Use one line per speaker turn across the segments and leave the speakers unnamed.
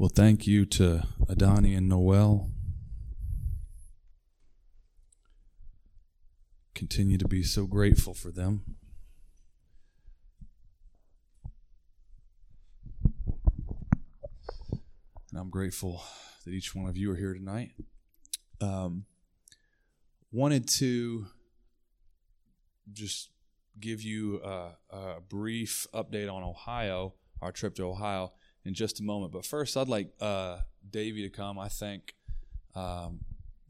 Well, thank you to Adani and Noel. Continue to be so grateful for them. And I'm grateful that each one of you are here tonight. Um, wanted to just give you a, a brief update on Ohio, our trip to Ohio, in just a moment. But first, I'd like uh, Davey to come. I thank um,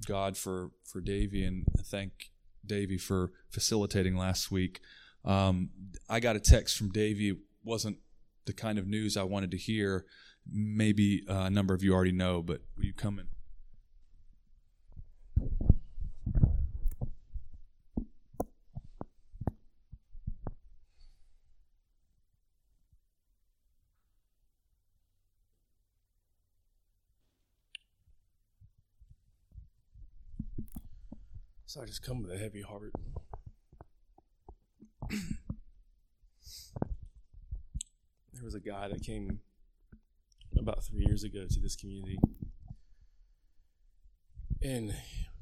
God for for Davey and thank Davey for facilitating last week. Um, I got a text from Davey. It wasn't the kind of news I wanted to hear. Maybe uh, a number of you already know, but will you come in?
I just come with a heavy heart. there was a guy that came about three years ago to this community and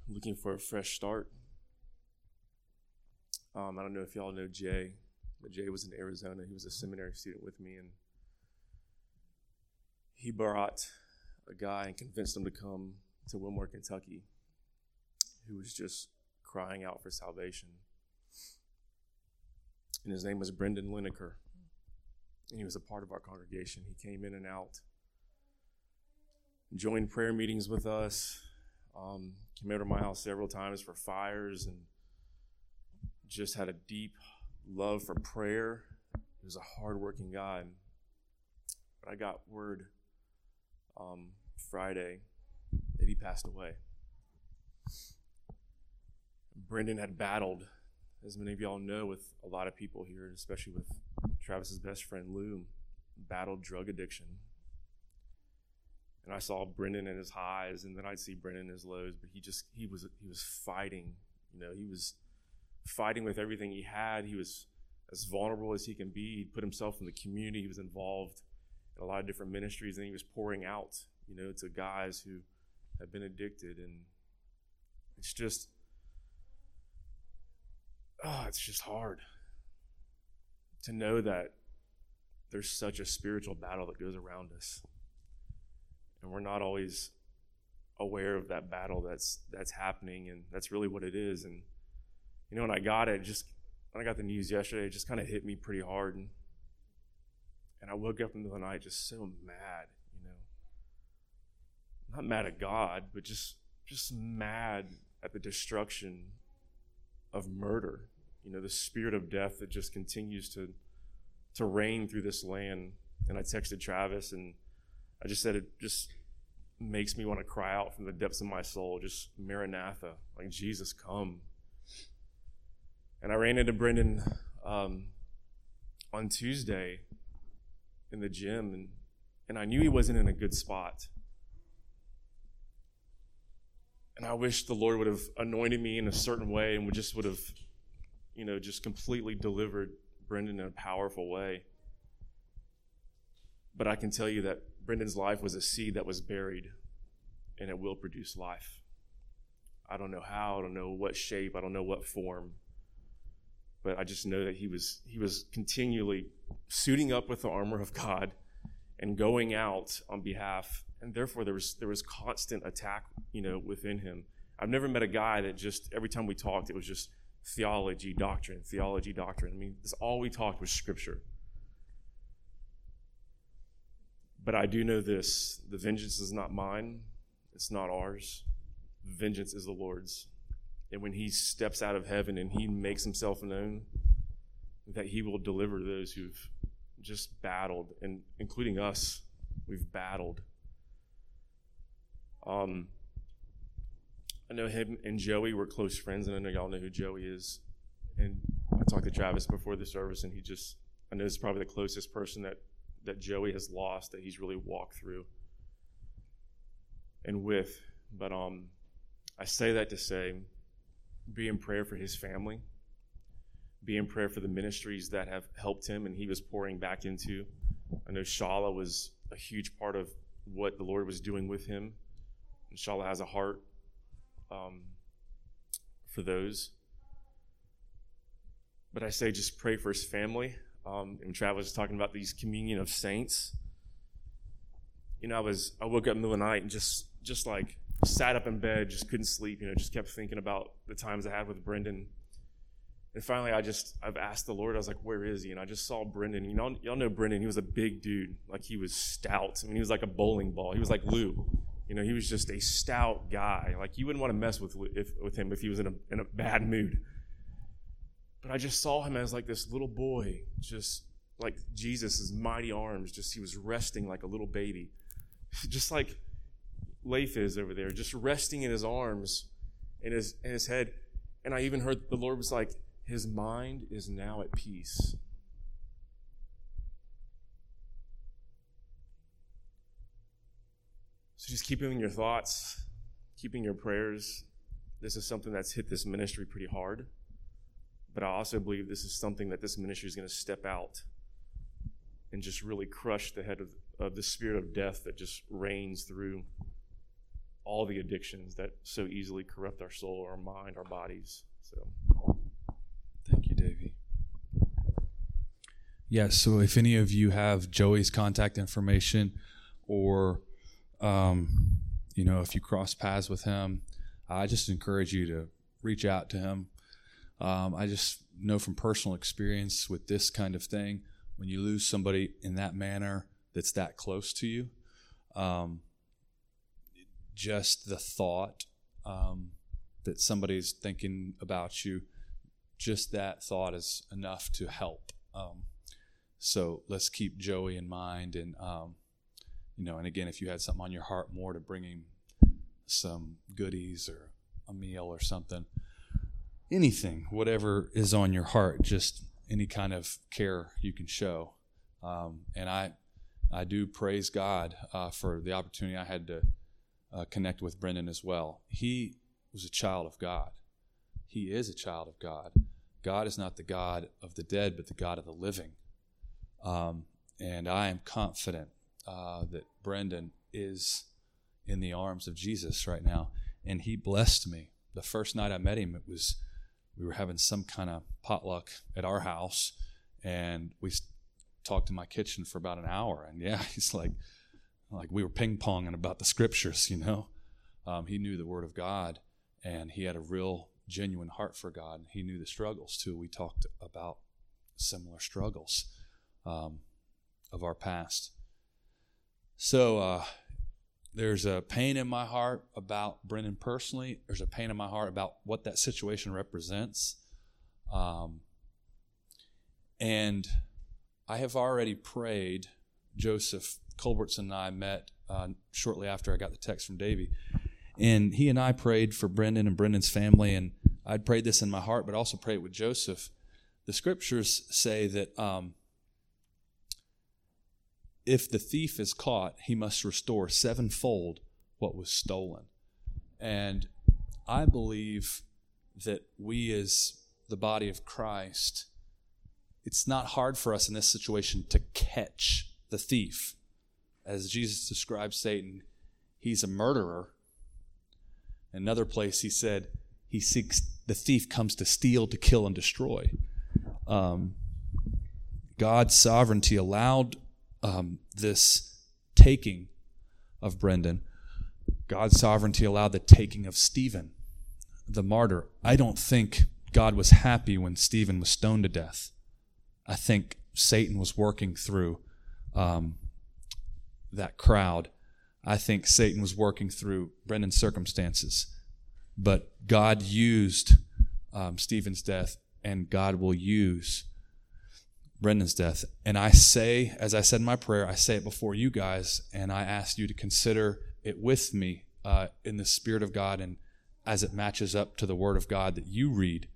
looking for a fresh start. Um, I don't know if y'all know Jay, but Jay was in Arizona. He was a seminary student with me, and he brought a guy and convinced him to come to Wilmore, Kentucky, who was just crying out for salvation. And his name was Brendan Lineker. And he was a part of our congregation. He came in and out, joined prayer meetings with us, um, came over to my house several times for fires, and just had a deep love for prayer. He was a hardworking guy. But I got word um, Friday that he passed away. Brendan had battled, as many of y'all know, with a lot of people here, especially with Travis's best friend Lou, battled drug addiction. And I saw Brendan in his highs, and then I'd see Brendan in his lows. But he just he was he was fighting. You know, he was fighting with everything he had. He was as vulnerable as he can be. He put himself in the community. He was involved in a lot of different ministries, and he was pouring out, you know, to guys who have been addicted. And it's just oh, it's just hard to know that there's such a spiritual battle that goes around us. And we're not always aware of that battle that's that's happening and that's really what it is. And you know, when I got it, just when I got the news yesterday, it just kind of hit me pretty hard and and I woke up in the night just so mad, you know. Not mad at God, but just just mad at the destruction of murder. You know, the spirit of death that just continues to to reign through this land. And I texted Travis and I just said it just makes me want to cry out from the depths of my soul, just Maranatha, like Jesus, come. And I ran into Brendan um, on Tuesday in the gym, and, and I knew he wasn't in a good spot. And I wish the Lord would have anointed me in a certain way and would just would have you know, just completely delivered Brendan in a powerful way. But I can tell you that Brendan's life was a seed that was buried and it will produce life. I don't know how, I don't know what shape, I don't know what form. But I just know that he was he was continually suiting up with the armor of God and going out on behalf and therefore there was there was constant attack, you know, within him. I've never met a guy that just every time we talked it was just theology, doctrine, theology, doctrine. I mean, this all we talked was scripture. But I do know this the vengeance is not mine, it's not ours. Vengeance is the Lord's. And when he steps out of heaven and he makes himself known, that he will deliver those who've just battled, and including us, we've battled. Um, I know him and Joey were close friends, and I know y'all know who Joey is. And I talked to Travis before the service, and he just, I know it's probably the closest person that, that Joey has lost that he's really walked through and with. But um, I say that to say, be in prayer for his family, be in prayer for the ministries that have helped him and he was pouring back into. I know Shala was a huge part of what the Lord was doing with him. Inshallah has a heart um, for those. But I say just pray for his family. Um, and Travis was talking about these communion of saints. You know, I was I woke up in the middle of the night and just just like sat up in bed, just couldn't sleep. You know, just kept thinking about the times I had with Brendan. And finally, I just I've asked the Lord. I was like, "Where is he?" And I just saw Brendan. You know, y'all know Brendan. He was a big dude. Like he was stout. I mean, he was like a bowling ball. He was like Lou. You know, he was just a stout guy. Like you wouldn't want to mess with if, with him if he was in a in a bad mood. But I just saw him as like this little boy, just like Jesus' mighty arms. Just he was resting like a little baby, just like Leif is over there, just resting in his arms, in his in his head. And I even heard the Lord was like, his mind is now at peace. So just keeping your thoughts, keeping your prayers. This is something that's hit this ministry pretty hard. But I also believe this is something that this ministry is going to step out and just really crush the head of, of the spirit of death that just reigns through all the addictions that so easily corrupt our soul, our mind, our bodies. So.
Thank you, Davey. Yes, so if any of you have Joey's contact information or um, you know, if you cross paths with him, I just encourage you to reach out to him. Um, I just know from personal experience with this kind of thing, when you lose somebody in that manner that's that close to you, um, just the thought um, that somebody's thinking about you just that thought is enough to help. Um, so let's keep Joey in mind, and um, you know, and again, if you had something on your heart more to bring him some goodies or a meal or something, anything, whatever is on your heart, just any kind of care you can show. Um, and I, I do praise God uh, for the opportunity I had to uh, connect with Brendan as well. He was a child of God. He is a child of God. God is not the God of the dead, but the God of the living. Um, and I am confident uh, that Brendan is in the arms of Jesus right now. And he blessed me. The first night I met him, it was we were having some kind of potluck at our house, and we talked in my kitchen for about an hour. And yeah, he's like, like we were ping ponging about the scriptures, you know. Um, he knew the Word of God, and he had a real genuine heart for God. He knew the struggles too. We talked about similar struggles um, of our past. So uh, there's a pain in my heart about Brendan personally. There's a pain in my heart about what that situation represents. Um, and I have already prayed. Joseph Culbertson and I met uh, shortly after I got the text from Davey and he and I prayed for Brendan and Brendan's family, and I'd prayed this in my heart, but also prayed with Joseph. The scriptures say that um, if the thief is caught, he must restore sevenfold what was stolen. And I believe that we, as the body of Christ, it's not hard for us in this situation to catch the thief. As Jesus describes Satan, he's a murderer Another place he said, he seeks, the thief comes to steal, to kill, and destroy. Um, God's sovereignty allowed um, this taking of Brendan. God's sovereignty allowed the taking of Stephen, the martyr. I don't think God was happy when Stephen was stoned to death. I think Satan was working through um, that crowd I think Satan was working through Brendan's circumstances. But God used um, Stephen's death, and God will use Brendan's death. And I say, as I said in my prayer, I say it before you guys, and I ask you to consider it with me uh, in the Spirit of God and as it matches up to the Word of God that you read,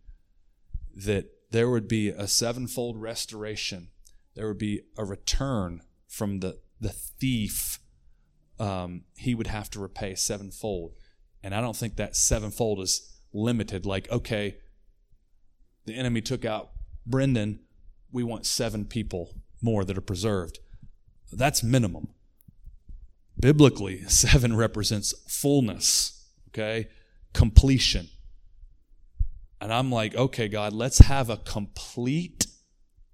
that there would be a sevenfold restoration. There would be a return from the, the thief um, he would have to repay sevenfold. And I don't think that sevenfold is limited. Like, okay, the enemy took out Brendan, we want seven people more that are preserved. That's minimum. biblically, seven represents fullness, okay? Completion. And I'm like, okay, God, let's have a complete,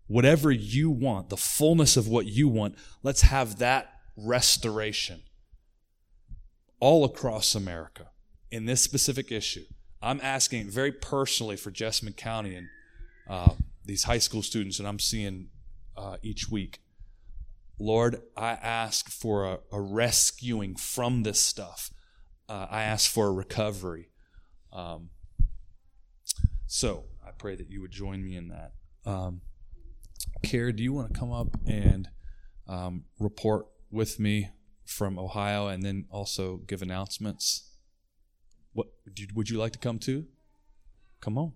whatever you want, the fullness of what you want, let's have that restoration all across America in this specific issue. I'm asking very personally for Jessamine County and uh, these high school students that I'm seeing uh, each week. Lord, I ask for a, a rescuing from this stuff. Uh, I ask for a recovery. Um, so I pray that you would join me in that. Um, do you want to come up and um, report with me from Ohio and then also give announcements? What would you like to come too? Come on.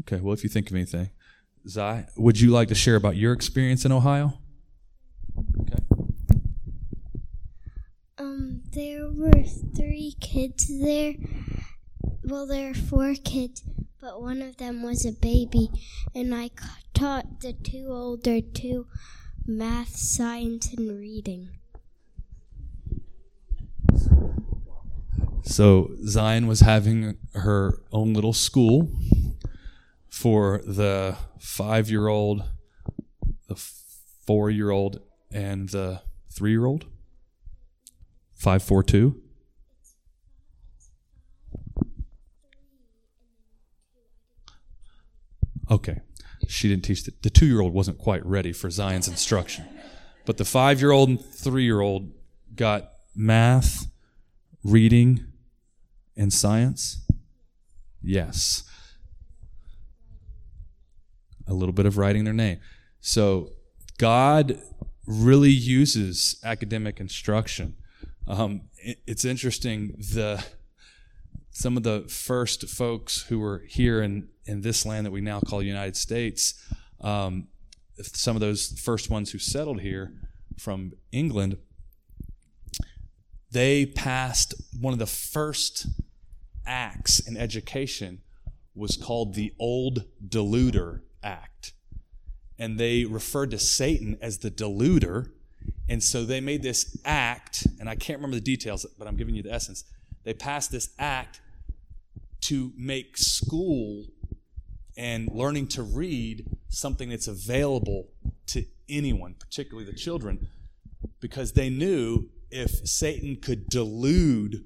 Okay, well, if you think of anything, Zai, would you like to share about your experience in Ohio? Okay.
Um, there were three kids there. Well, there were four kids, but one of them was a baby, and I taught the two older two math, science, and reading.
So Zion was having her own little school for the five year old, the four year old, and the three year old? 542? Okay. She didn't teach the, the two year old wasn't quite ready for Zion's instruction. But the five year old and three year old got math, reading, and science? Yes a little bit of writing their name. So God really uses academic instruction. Um, it, it's interesting the some of the first folks who were here in in this land that we now call the United States. Um, some of those first ones who settled here from England, they passed one of the first acts in education was called the Old Deluder act. And they referred to Satan as the deluder. And so they made this act, and I can't remember the details, but I'm giving you the essence. They passed this act to make school and learning to read something that's available to anyone, particularly the children, because they knew if Satan could delude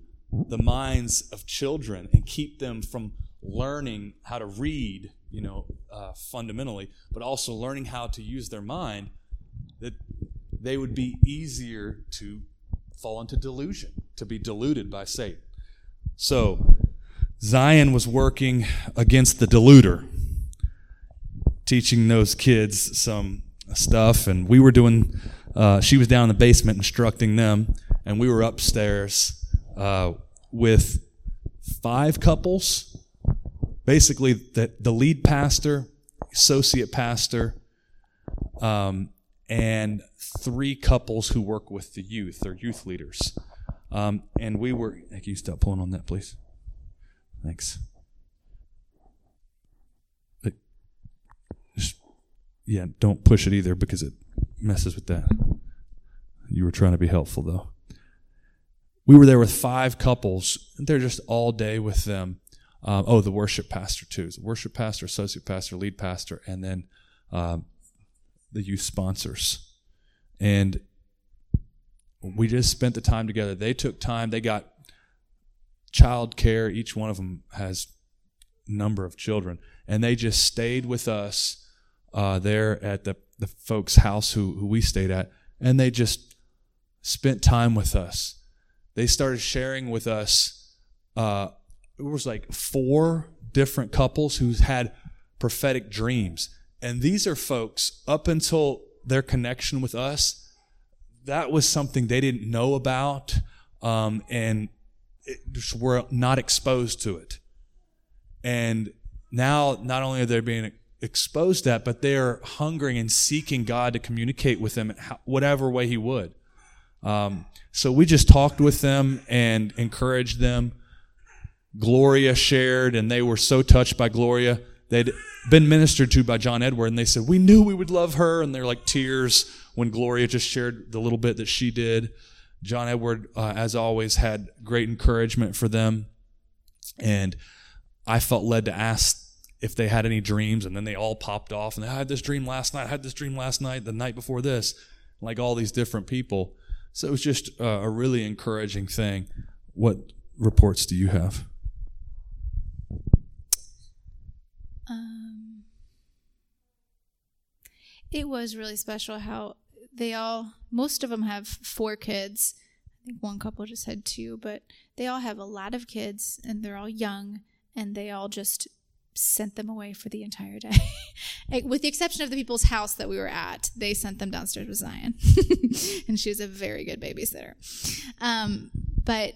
the minds of children and keep them from learning how to read you know, uh, fundamentally, but also learning how to use their mind, that they would be easier to fall into delusion, to be deluded by Satan. So, Zion was working against the deluder, teaching those kids some stuff, and we were doing, uh, she was down in the basement instructing them, and we were upstairs uh, with five couples basically the, the lead pastor, associate pastor, um, and three couples who work with the youth, they're youth leaders. Um, and we were, can you stop pulling on that, please? Thanks. Yeah, don't push it either because it messes with that. You were trying to be helpful, though. We were there with five couples. They're just all day with them. Um, oh, the worship pastor too. The worship pastor, associate pastor, lead pastor, and then um, the youth sponsors. And we just spent the time together. They took time. They got child care. Each one of them has number of children, and they just stayed with us uh, there at the the folks' house who who we stayed at, and they just spent time with us. They started sharing with us. Uh, it was like four different couples who had prophetic dreams. And these are folks, up until their connection with us, that was something they didn't know about um, and were not exposed to it. And now, not only are they being exposed to that, but they are hungering and seeking God to communicate with them in whatever way He would. Um, so we just talked with them and encouraged them. Gloria shared, and they were so touched by Gloria. they'd been ministered to by John Edward, and they said, We knew we would love her. And they're like tears when Gloria just shared the little bit that she did. John Edward, uh, as always, had great encouragement for them. And I felt led to ask if they had any dreams, and then they all popped off. And I had this dream last night, I had this dream last night, the night before this, like all these different people. So it was just uh, a really encouraging thing. What reports do you have?
Um, it was really special how they all, most of them have four kids. I think one couple just had two, but they all have a lot of kids and they're all young and they all just sent them away for the entire day. With the exception of the people's house that we were at, they sent them downstairs with Zion. and she was a very good babysitter. Um, but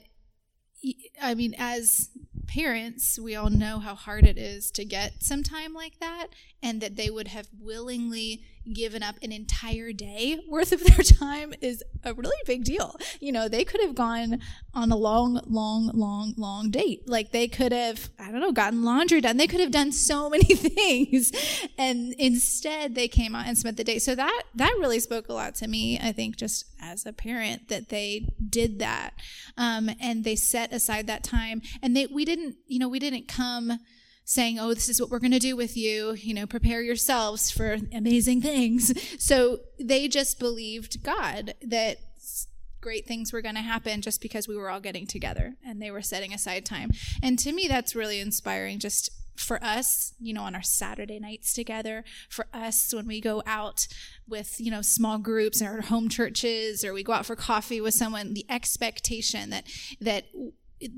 I mean, as parents, we all know how hard it is to get some time like that, and that they would have willingly given up an entire day worth of their time is a really big deal. You know, they could have gone on a long, long, long, long date. Like they could have, I don't know, gotten laundry done. They could have done so many things. And instead they came out and spent the day. So that, that really spoke a lot to me. I think just as a parent that they did that. Um, and they set aside that time and they, we didn't, you know, we didn't come, saying, Oh, this is what we're going to do with you. You know, prepare yourselves for amazing things. So they just believed God that great things were going to happen just because we were all getting together and they were setting aside time. And to me, that's really inspiring just for us, you know, on our Saturday nights together, for us when we go out with, you know, small groups or home churches or we go out for coffee with someone, the expectation that, that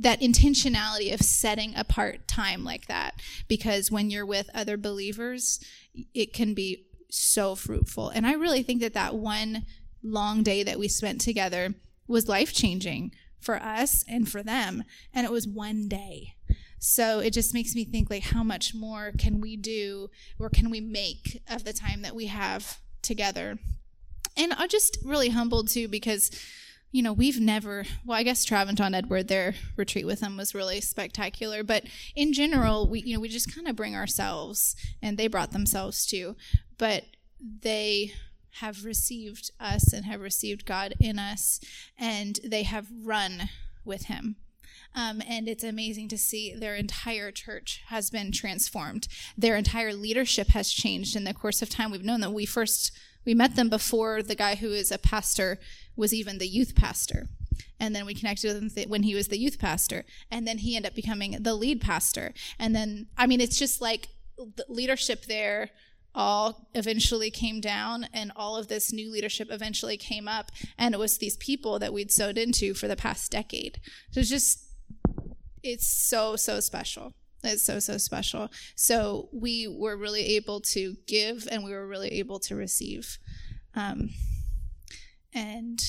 that intentionality of setting apart time like that because when you're with other believers it can be so fruitful. And i really think that that one long day that we spent together was life changing for us and for them and it was one day. So it just makes me think like how much more can we do or can we make of the time that we have together? And i'm just really humbled too because you know, we've never, well, I guess Trav and Edward, their retreat with them was really spectacular. But in general, we, you know, we just kind of bring ourselves, and they brought themselves too. But they have received us and have received God in us, and they have run with Him. Um, and it's amazing to see their entire church has been transformed. Their entire leadership has changed in the course of time. We've known that we first we met them before the guy who is a pastor was even the youth pastor. And then we connected with him when he was the youth pastor. And then he ended up becoming the lead pastor. And then, I mean, it's just like the leadership there all eventually came down and all of this new leadership eventually came up and it was these people that we'd sowed into for the past decade so it's just it's so so special it's so, so special. So we were really able to give and we were really able to receive. Um, and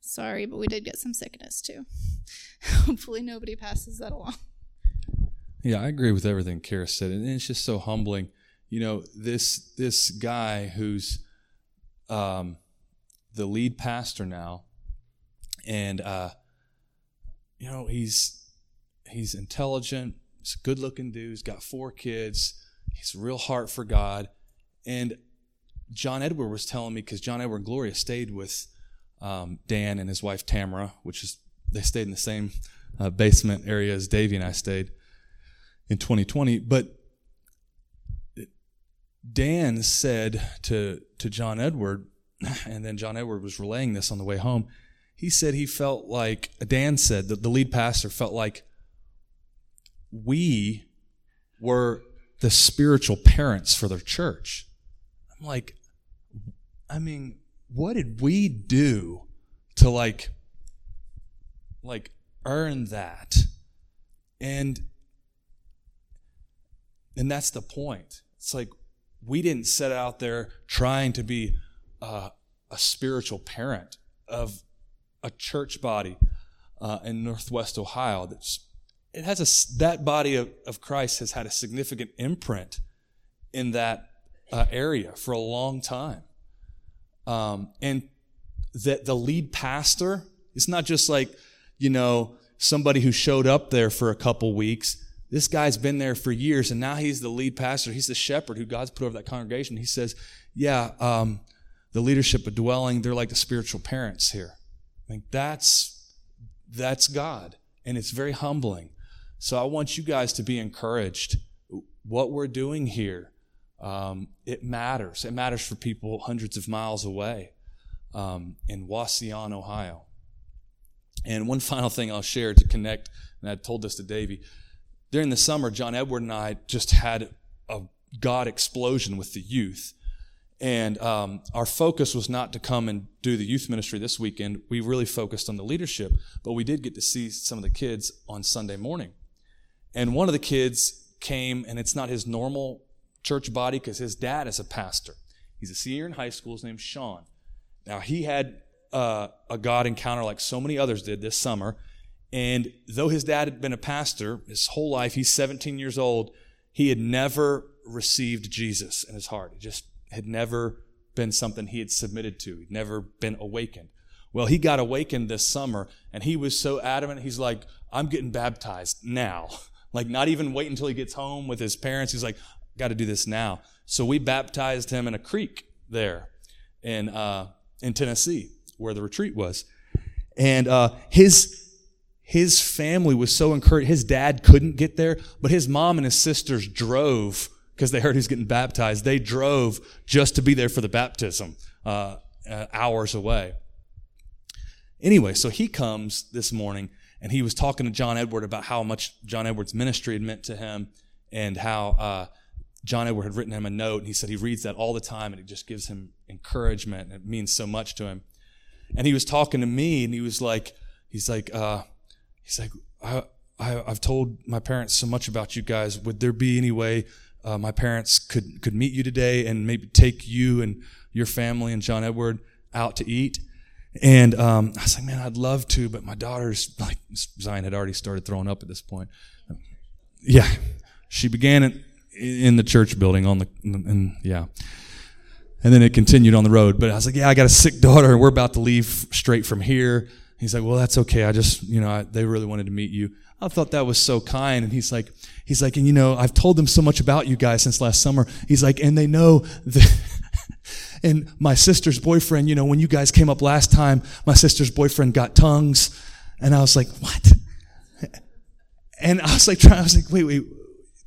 sorry, but we did get some sickness too. Hopefully, nobody passes that along.
Yeah, I agree with everything Kara said, and it's just so humbling. You know, this this guy who's um, the lead pastor now, and uh, you know he's he's intelligent, He's a good looking dude. He's got four kids. He's a real heart for God. And John Edward was telling me because John Edward and Gloria stayed with um, Dan and his wife Tamara, which is they stayed in the same uh, basement area as Davey and I stayed in 2020. But Dan said to to John Edward, and then John Edward was relaying this on the way home. He said he felt like Dan said that the lead pastor felt like we were the spiritual parents for their church. I'm like, I mean, what did we do to like, like earn that? And, and that's the point. It's like we didn't set out there trying to be a spiritual parent of a church body uh, in Northwest Ohio that's it has a, that body of, of Christ has had a significant imprint in that uh, area for a long time. Um, and that the lead pastor is not just like, you know, somebody who showed up there for a couple weeks. this guy's been there for years, and now he's the lead pastor. He's the shepherd who God's put over that congregation. He says, Yeah, um, the leadership of dwelling, they're like the spiritual parents here. I think that's that's God. And it's very humbling. So I want you guys to be encouraged. What we're doing here, um, it matters. It matters for people hundreds of miles away um, in Wauseon, Ohio. And one final thing I'll share to connect, and I told this to Davey during the summer, John Edward and I just had a God explosion with the youth. And um, our focus was not to come and do the youth ministry this weekend. We really focused on the leadership, but we did get to see some of the kids on Sunday morning. And one of the kids came, and it's not his normal church body because his dad is a pastor. He's a senior in high school. His name's Sean. Now, he had uh, a God encounter like so many others did this summer. And though his dad had been a pastor his whole life, he's 17 years old, he had never received Jesus in his heart. It just had never been something he had submitted to. He'd never been awakened. Well, he got awakened this summer and he was so adamant. He's like, I'm getting baptized now. Like, not even wait until he gets home with his parents. He's like, got to do this now. So we baptized him in a creek there in, uh, in Tennessee where the retreat was. And uh, his his family was so encouraged. His dad couldn't get there, but his mom and his sisters drove because they heard he was getting baptized. They drove just to be there for the baptism, uh, uh, hours away. Anyway, so he comes this morning and he was talking to John Edward about how much John Edward's ministry had meant to him and how uh, John Edward had written him a note. And he said he reads that all the time and it just gives him encouragement. And it means so much to him. And he was talking to me and he was like, he's like, uh, he's like, I, I, have told my parents so much about you guys. Would there be any way uh, my parents could could meet you today and maybe take you and your family and John Edward out to eat? And um, I was like, man, I'd love to, but my daughter's like Zion had already started throwing up at this point. Yeah, she began in, in the church building on the and yeah. And then it continued on the road. But I was like, yeah, I got a sick daughter, and we're about to leave straight from here. He's like, well, that's okay. I just, you know, I, they really wanted to meet you. I thought that was so kind. And he's like, he's like, and you know, I've told them so much about you guys since last summer. He's like, and they know that, and my sister's boyfriend, you know, when you guys came up last time, my sister's boyfriend got tongues. And I was like, what? And I was like, trying, I was like, wait, wait,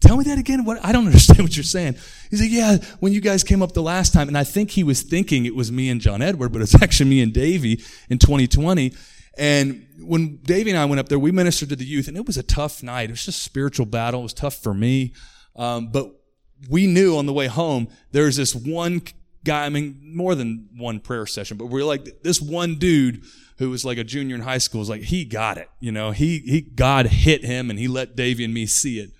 tell me that again. What? I don't understand what you're saying. He's like, yeah, when you guys came up the last time. And I think he was thinking it was me and John Edward, but it's actually me and Davey in 2020. And when Davey and I went up there, we ministered to the youth, and it was a tough night. It was just a spiritual battle. It was tough for me. Um, but we knew on the way home, there was this one guy, I mean, more than one prayer session, but we are like, this one dude who was like a junior in high school was like, he got it. You know, he, he, God hit him and he let Davey and me see it.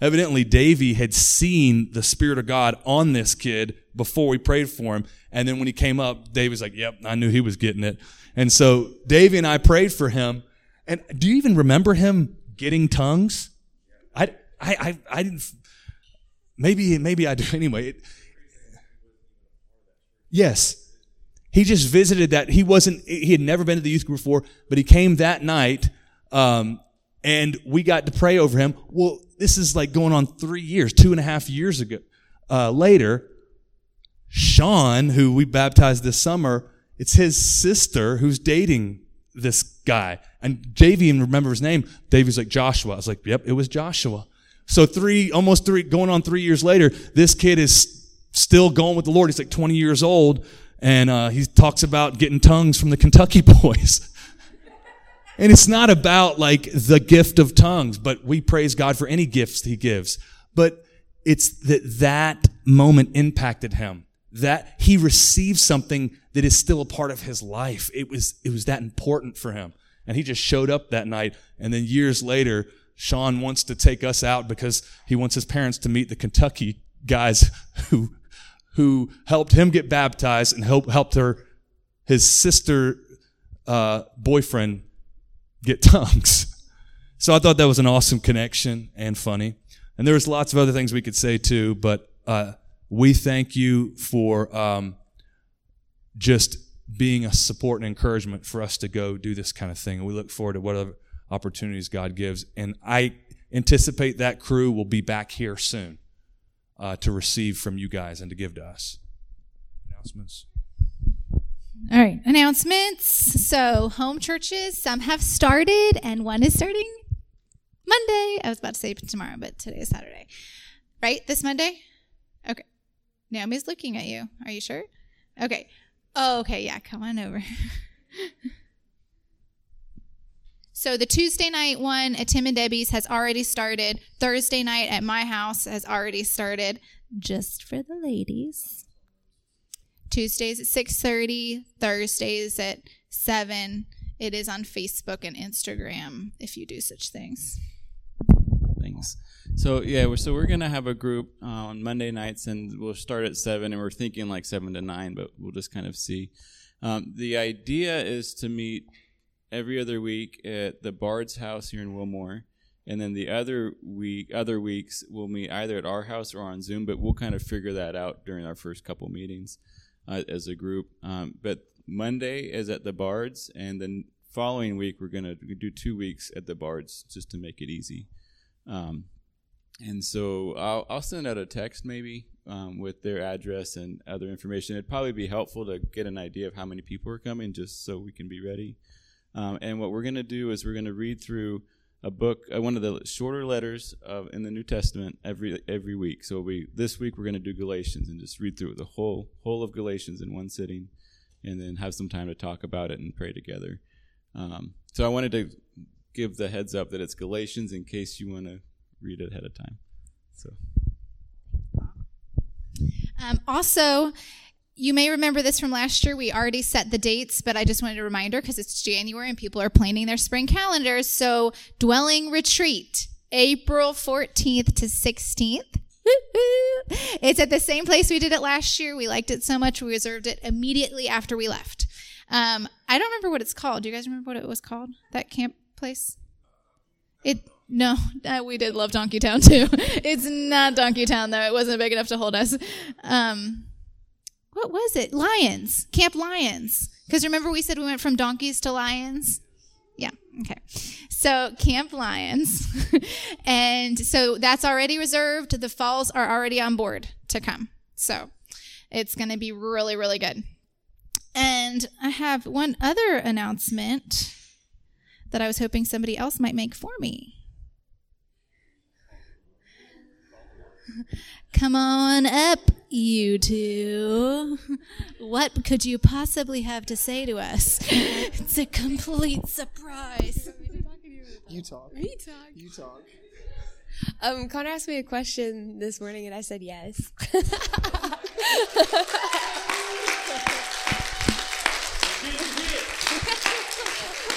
Evidently, Davey had seen the Spirit of God on this kid before we prayed for him. And then when he came up, Davey was like, yep, I knew he was getting it. And so Davey and I prayed for him. And do you even remember him getting tongues? I, I, I, I didn't, maybe, maybe I do anyway. yes. He just visited that. He wasn't, he had never been to the youth group before, but he came that night. Um, and we got to pray over him. Well, this is like going on three years, two and a half years ago. Uh, later, Sean, who we baptized this summer, it's his sister who's dating this guy. And Davey even remember his name. Davey's like Joshua. I was like, yep, it was Joshua. So three, almost three, going on three years later, this kid is still going with the Lord. He's like 20 years old. And uh, he talks about getting tongues from the Kentucky boys. And it's not about like the gift of tongues, but we praise God for any gifts he gives. But it's that that moment impacted him that he received something that is still a part of his life. It was, it was that important for him. And he just showed up that night. And then years later, Sean wants to take us out because he wants his parents to meet the Kentucky guys who, who helped him get baptized and help, helped her, his sister, uh, boyfriend get tongues. So I thought that was an awesome connection and funny. And there was lots of other things we could say too, but, uh, we thank you for um, just being a support and encouragement for us to go do this kind of thing. And we look forward to whatever opportunities God gives. And I anticipate that crew will be back here soon uh, to receive from you guys and to give to us. Announcements.
All right, announcements. So, home churches, some have started, and one is starting Monday. I was about to say tomorrow, but today is Saturday. Right? This Monday? Okay. Naomi's looking at you. Are you sure? Okay. Oh, okay. Yeah, come on over. so, the Tuesday night one at Tim and Debbie's has already started. Thursday night at my house has already started, just for the ladies. Tuesdays at 6:30, Thursdays at 7. It is on Facebook and Instagram if you do such things.
Things. So yeah, we're, so we're gonna have a group uh, on Monday nights, and we'll start at seven, and we're thinking like seven to nine, but we'll just kind of see. Um, the idea is to meet every other week at the Bard's house here in Wilmore, and then the other week, other weeks, we'll meet either at our house or on Zoom, but we'll kind of figure that out during our first couple meetings uh, as a group. Um, but Monday is at the Bards, and then following week we're gonna do two weeks at the Bards just to make it easy. Um, and so I'll, I'll send out a text maybe um, with their address and other information. It'd probably be helpful to get an idea of how many people are coming, just so we can be ready. Um, and what we're gonna do is we're gonna read through a book, uh, one of the shorter letters of in the New Testament every every week. So we this week we're going to do Galatians and just read through the whole whole of Galatians in one sitting, and then have some time to talk about it and pray together. Um, so I wanted to give the heads up that it's Galatians in case you want to read it ahead of time. So.
Um, also, you may remember this from last year. We already set the dates, but I just wanted a reminder because it's January and people are planning their spring calendars. So, Dwelling Retreat, April 14th to 16th. It's at the same place we did it last year. We liked it so much, we reserved it immediately after we left. Um, I don't remember what it's called. Do you guys remember what it was called? That camp place? It no, uh, we did love Donkey Town too. it's not Donkey Town though. It wasn't big enough to hold us. Um, what was it? Lions, Camp Lions. Because remember we said we went from donkeys to lions? Yeah, okay. So, Camp Lions. and so that's already reserved. The falls are already on board to come. So, it's going to be really, really good. And I have one other announcement that I was hoping somebody else might make for me. Come on up, you two. What could you possibly have to say to us? It's a complete surprise.
You talk.
Me talk.
You talk.
Um, Connor asked me a question this morning, and I said yes.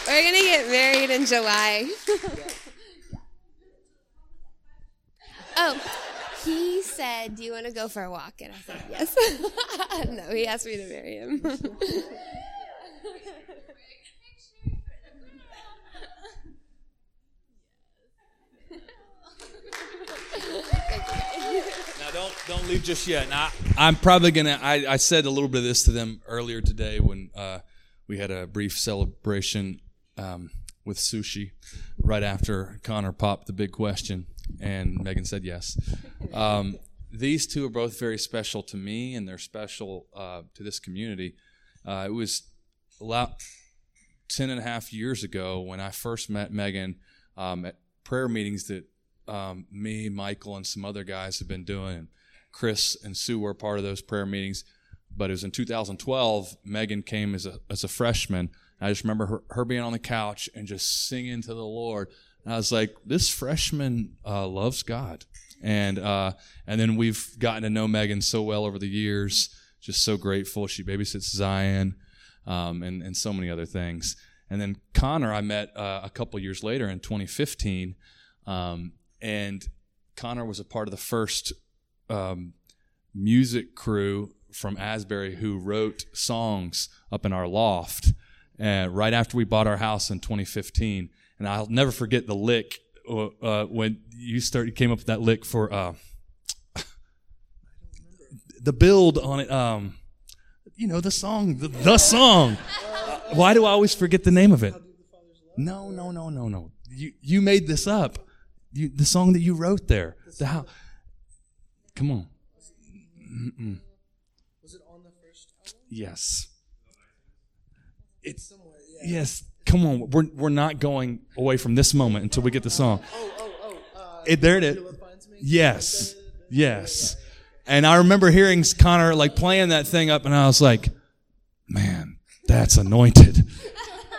We're gonna get married in July. oh, he said, "Do you want to go for a walk?" And I said yes. no, he asked me to marry him.
Now don't don't leave just yet. Now I'm probably gonna. I, I said a little bit of this to them earlier today when uh, we had a brief celebration um, with sushi right after Connor popped the big question, and Megan said yes. Um, these two are both very special to me, and they're special uh, to this community. Uh, it was about 10 and a half years ago when I first met Megan um, at prayer meetings that um, me, Michael, and some other guys have been doing. Chris and Sue were part of those prayer meetings. But it was in 2012, Megan came as a, as a freshman. I just remember her, her being on the couch and just singing to the Lord. And I was like, this freshman uh, loves God. And, uh, and then we've gotten to know Megan so well over the years. Just so grateful. She babysits Zion um, and, and so many other things. And then Connor, I met uh, a couple years later in 2015. Um, and Connor was a part of the first um, music crew from Asbury who wrote songs up in our loft uh, right after we bought our house in 2015. And I'll never forget the lick uh, uh, when you started came up with that lick for uh, the build on it. Um, you know the song, the, the song. Why do I always forget the name of it? No, no, no, no, no. You you made this up. You, the song that you wrote there. The how? Come on. Mm-mm.
Was it on the first album?
Yes. It's yes. Come on. We're we're not going away from this moment until we get the song.
Oh, oh, oh. Uh,
It, there it is. Yes. Yes. And I remember hearing Connor like playing that thing up, and I was like, man, that's anointed.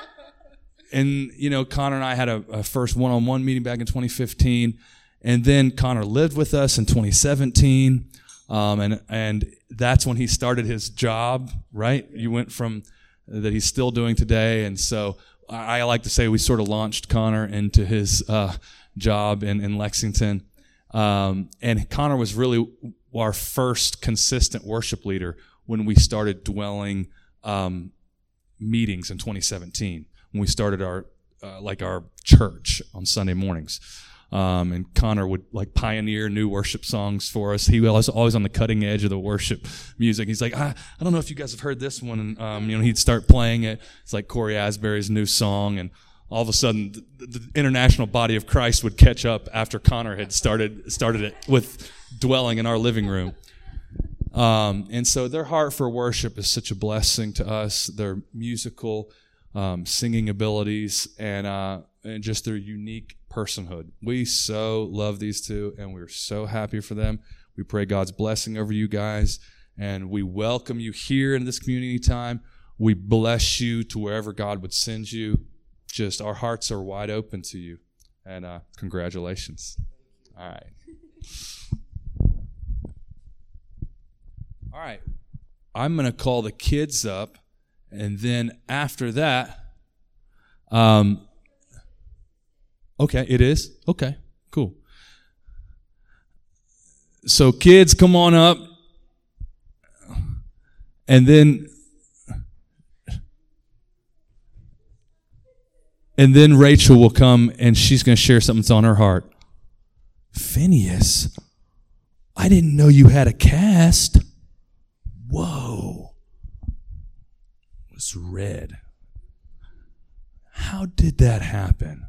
and, you know, Connor and I had a, a first one on one meeting back in 2015. And then Connor lived with us in 2017. Um, and, and that's when he started his job, right? You went from that he's still doing today. And so I, like to say we sort of launched Connor into his uh, job in, in Lexington. Um, and Connor was really our first consistent worship leader when we started dwelling um, meetings in 2017 when we started our uh, like our church on Sunday mornings. Um, and Connor would like pioneer new worship songs for us. He was always on the cutting edge of the worship music. He's like, I, I don't know if you guys have heard this one. And, um, you know, he'd start playing it. It's like Cory Asbury's new song. And all of a sudden, the, the international body of Christ would catch up after Connor had started, started it with dwelling in our living room. Um, and so their heart for worship is such a blessing to us. Their musical, um, singing abilities, and uh, and just their unique personhood. We so love these two, and we're so happy for them. We pray God's blessing over you guys, and we welcome you here in this community time. We bless you to wherever God would send you. Just our hearts are wide open to you, and uh, congratulations. All right. All right. I'm going to call the kids up, and then after that, um, okay, it is okay, cool. So, kids, come on up, and then, and then Rachel will come, and she's going to share something that's on her heart. Phineas, I didn't know you had a cast. Whoa. It's red. How did that happen?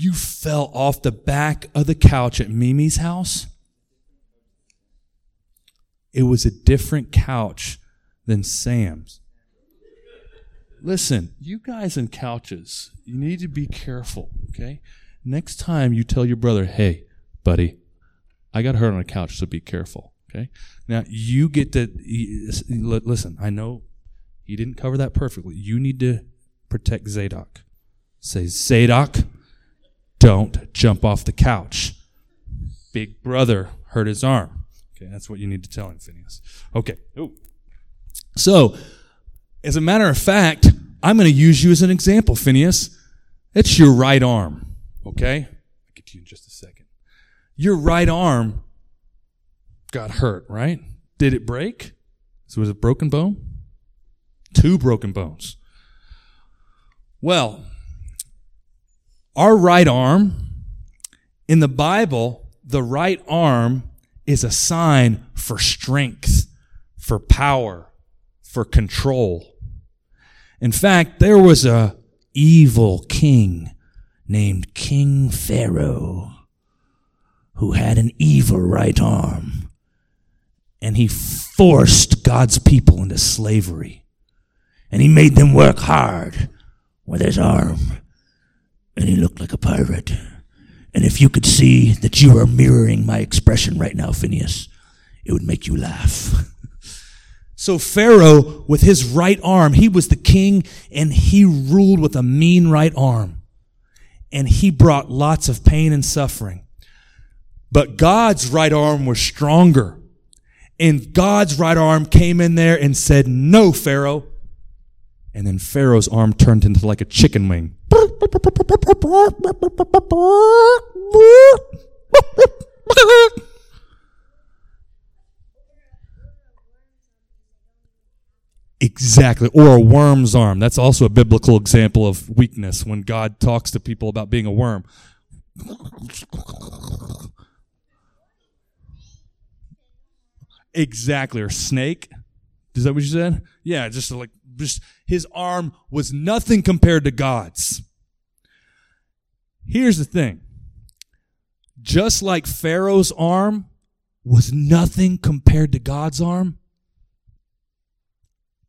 You fell off the back of the couch at Mimi's house? It was a different couch than Sam's. Listen, you guys in couches, you need to be careful, okay? Next time you tell your brother, hey, buddy, I got hurt on a couch, so be careful, okay? Now, you get to, listen, I know he didn't cover that perfectly. You need to protect Zadok. Say, Zadok, don't jump off the couch. Big brother hurt his arm. Okay, that's what you need to tell him, Phineas. Okay. Ooh. So, as a matter of fact, I'm going to use you as an example, Phineas. It's your right arm. Okay? I'll get to you in just a second. Your right arm got hurt, right? Did it break? So was it broken bone? Two broken bones. Well, our right arm, in the Bible, the right arm is a sign for strength, for power, for control. In fact, there was a evil king named King Pharaoh who had an evil right arm and he forced God's people into slavery and he made them work hard with his arm and he looked like a pirate. And if you could see that you are mirroring my expression right now, Phineas, it would make you laugh. So Pharaoh, with his right arm, he was the king and he ruled with a mean right arm. And he brought lots of pain and suffering. But God's right arm was stronger. And God's right arm came in there and said, no, Pharaoh. And then Pharaoh's arm turned into like a chicken wing. Exactly. Or a worm's arm. That's also a biblical example of weakness when God talks to people about being a worm. Exactly. Or snake. Is that what you said? Yeah, just like just, his arm was nothing compared to God's. Here's the thing. Just like Pharaoh's arm was nothing compared to God's arm,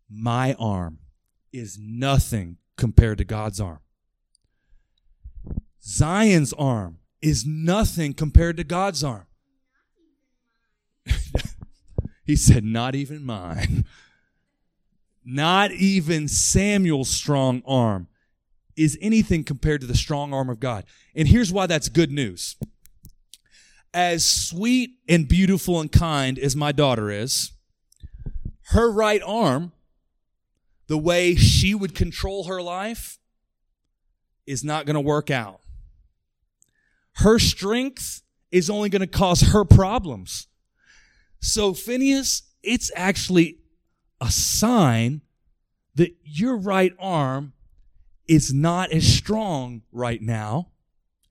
my arm is nothing compared to God's arm. Zion's arm is nothing compared to God's arm. he said, Not even mine. Not even Samuel's strong arm is anything compared to the strong arm of God. And here's why that's good news. As sweet and beautiful and kind as my daughter is, her right arm, the way she would control her life, is not going to work out. Her strength is only going to cause her problems. So, Phineas, it's actually a sign that your right arm is not as strong right now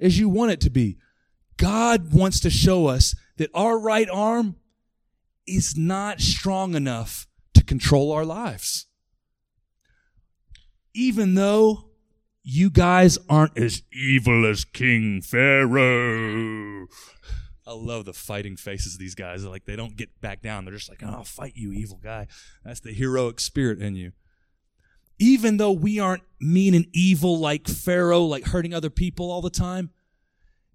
as you want it to be. God wants to show us that our right arm is not strong enough to control our lives. Even though you guys aren't as evil as King Pharaoh. I love the fighting faces of these guys. Like they don't get back down. They're just like, oh, I'll fight you, evil guy. That's the heroic spirit in you. Even though we aren't mean and evil like Pharaoh, like hurting other people all the time,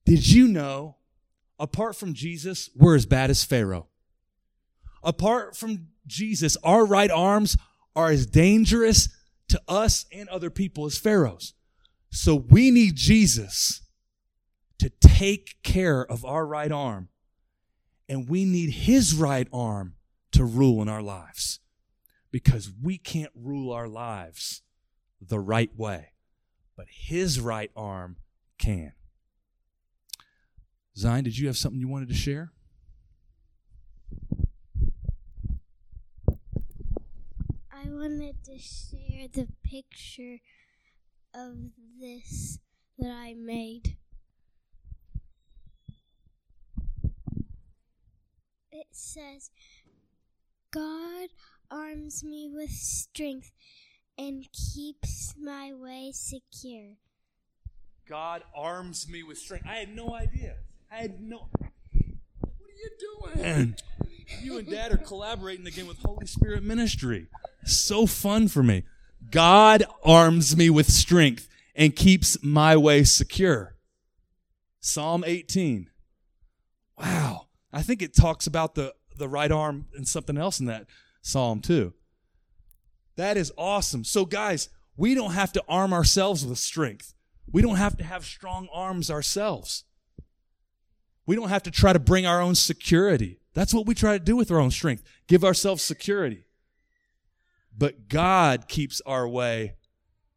did you know, apart from Jesus, we're as bad as Pharaoh? Apart from Jesus, our right arms are as dangerous to us and other people as Pharaoh's. So we need Jesus to take care of our right arm, and we need his right arm to rule in our lives because we can't rule our lives the right way, but his right arm can. Zion, did you have something you wanted to share?
I wanted to share the picture of this that I made. It says, God arms me with strength and keeps my way secure.
God arms me with strength. I had no idea. I had no. What are you doing? You and Dad are collaborating again with Holy Spirit Ministry. So fun for me. God arms me with strength and keeps my way secure. Psalm 18. Wow. I think it talks about the, the right arm and something else in that psalm too. That is awesome. So, guys, we don't have to arm ourselves with strength. We don't have to have strong arms ourselves. We don't have to try to bring our own security. That's what we try to do with our own strength. Give ourselves security. But God keeps our way,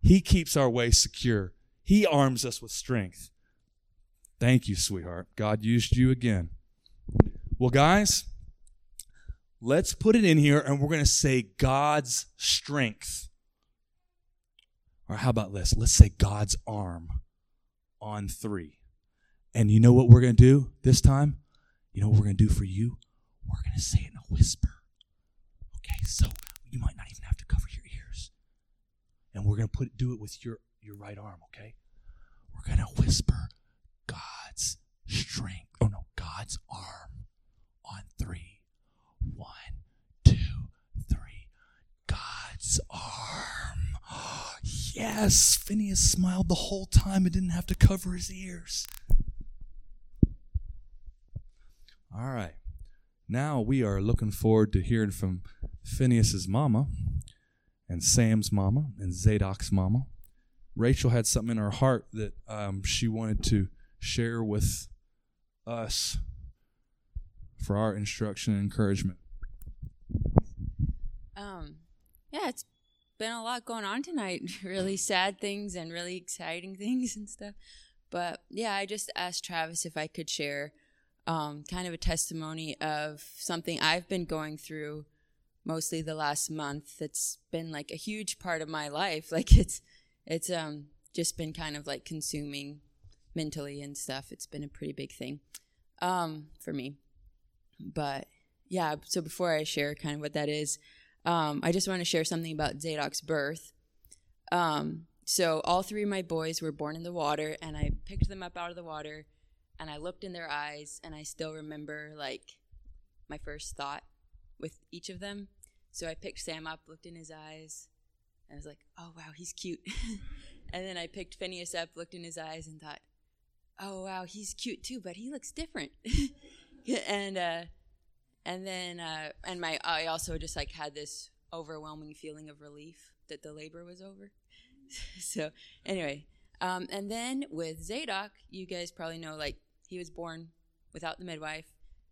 He keeps our way secure. He arms us with strength. Thank you, sweetheart. God used you again. Well, guys, let's put it in here and we're going to say God's strength. Or how about this? Let's say God's arm on three. And you know what we're going to do this time? You know what we're going to do for you? We're going to say it in a whisper. Okay, so you might not even have to cover your ears. And we're going to put do it with your your right arm, okay? We're going to whisper God's strength. No, God's arm on 3. One, two, three. God's arm. Yes, Phineas smiled the whole time and didn't have to cover his ears. All right. Now we are looking forward to hearing from Phineas's mama and Sam's mama and Zadok's mama. Rachel had something in her heart that um, she wanted to share with us for our instruction and encouragement.
Um, yeah, it's been a lot going on tonight. really sad things and really exciting things and stuff. But yeah, I just asked Travis if I could share um, kind of a testimony of something I've been going through mostly the last month that's been like a huge part of my life. Like it's it's um just been kind of like consuming mentally and stuff. It's been a pretty big thing um for me. But yeah, so before I share kind of what that is, um, I just want to share something about Zadok's birth. Um, so all three of my boys were born in the water, and I picked them up out of the water, and I looked in their eyes, and I still remember like my first thought with each of them. So I picked Sam up, looked in his eyes, and I was like, "Oh wow, he's cute." and then I picked Phineas up, looked in his eyes, and thought, "Oh wow, he's cute too, but he looks different." and uh, and then uh, and my I also just like had this overwhelming feeling of relief that the labor was over. so anyway, um, and then with Zadok, you guys probably know like he was born without the midwife,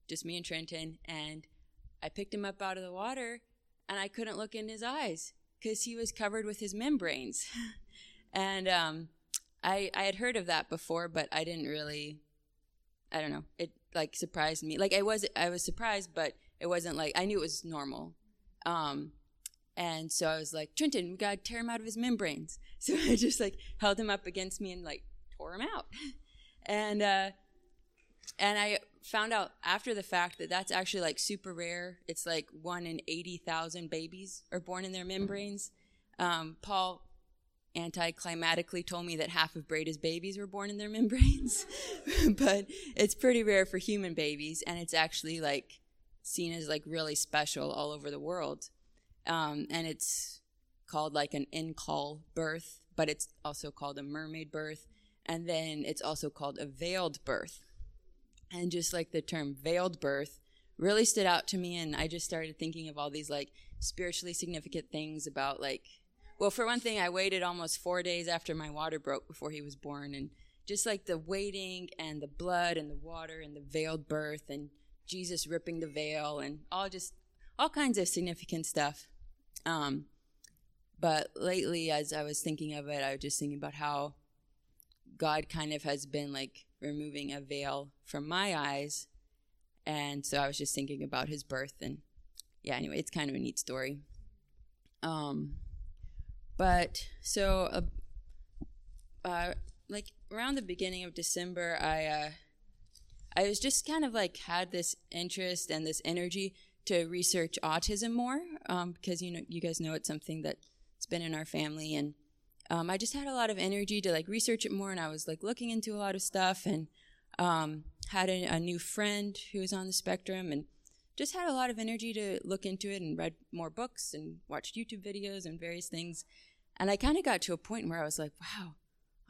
just me and Trenton, and I picked him up out of the water, and I couldn't look in his eyes because he was covered with his membranes, and um, I I had heard of that before, but I didn't really, I don't know, it like surprised me. Like I was I was surprised, but it wasn't like I knew it was normal. Um, and so I was like, Trenton, we gotta tear him out of his membranes. So I just like held him up against me and like tore him out. And uh, and I found out after the fact that that's actually like super rare. It's like one in eighty thousand babies are born in their membranes. Um, Paul anticlimatically told me that half of Breda's babies were born in their membranes, but it's pretty rare for human babies, and it's actually like seen as like really special all over the world um, and it's called like an en caul birth, but it's also called a mermaid birth, and then it's also called a veiled birth. And just like the term veiled birth really stood out to me, and I just started thinking of all these like spiritually significant things about like, well, for one thing, I waited almost four days after my water broke before he was born, and just like the waiting and the blood and the water and the veiled birth and Jesus ripping the veil and all just all kinds of significant stuff. Um, but lately, as I was thinking of it, I was just thinking about how God kind of has been like removing a veil from my eyes. And so I was just thinking about his birth. And yeah, anyway, it's kind of a neat story. Um, but so, uh, uh, like around the beginning of December, I, uh, I was just kind of like had this interest and this energy to research autism more um, because you know you guys know it's something that's been in our family. And um, I just had a lot of energy to like research it more and I was like looking into a lot of stuff and um, had a, a, new friend who was on the spectrum and just had a lot of energy to look into it and read more books and watched YouTube videos and various things. And I kind of got to a point where I was like wow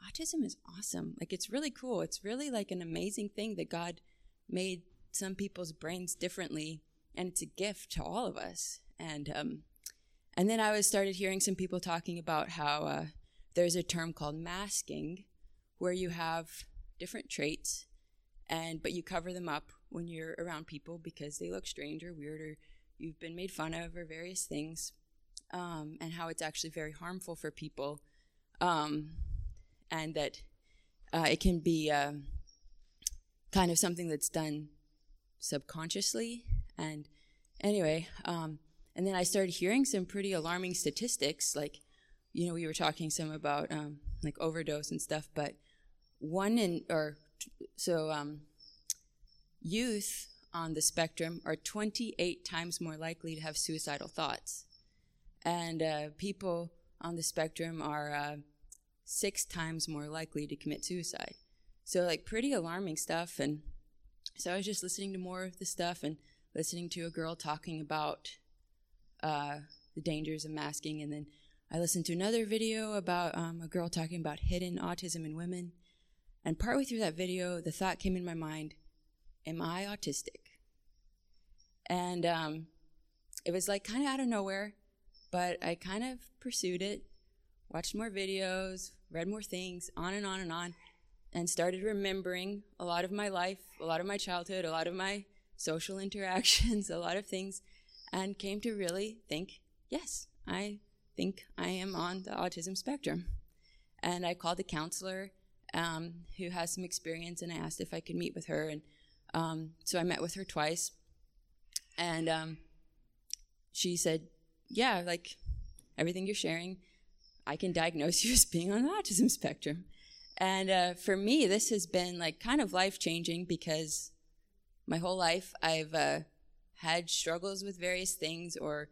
autism is awesome. Like it's really cool. It's really like an amazing thing that God made some people's brains differently and it's a gift to all of us. And um, and then I was started hearing some people talking about how uh, there's a term called masking, where you have different traits, and but you cover them up when you're around people because they look strange or weird or you've been made fun of or various things, um, and how it's actually very harmful for people, um, and that uh, it can be uh, kind of something that's done subconsciously and anyway, um, and then I started hearing some pretty alarming statistics. Like, you know, we were talking some about um, like overdose and stuff, but one in or so um, youth on the spectrum are 28 times more likely to have suicidal thoughts, and uh, people on the spectrum are uh, six times more likely to commit suicide. So, like, pretty alarming stuff. And so I was just listening to more of the stuff and listening to a girl talking about uh, the dangers of masking, and then I listened to another video about um, a girl talking about hidden autism in women. And partway through that video, the thought came in my mind Am I autistic? And um, it was like kind of out of nowhere, but I kind of pursued it, watched more videos, read more things, on and on and on, and started remembering a lot of my life, a lot of my childhood, a lot of my social interactions, a lot of things, and came to really think, yes, I think I am on the autism spectrum. And I called a counselor um, who has some experience, and I asked if I could meet with her. And um, so I met with her twice, and um, she said, "Yeah, like everything you're sharing, I can diagnose you as being on the autism spectrum." And uh, for me, this has been like kind of life changing because my whole life I've uh, had struggles with various things or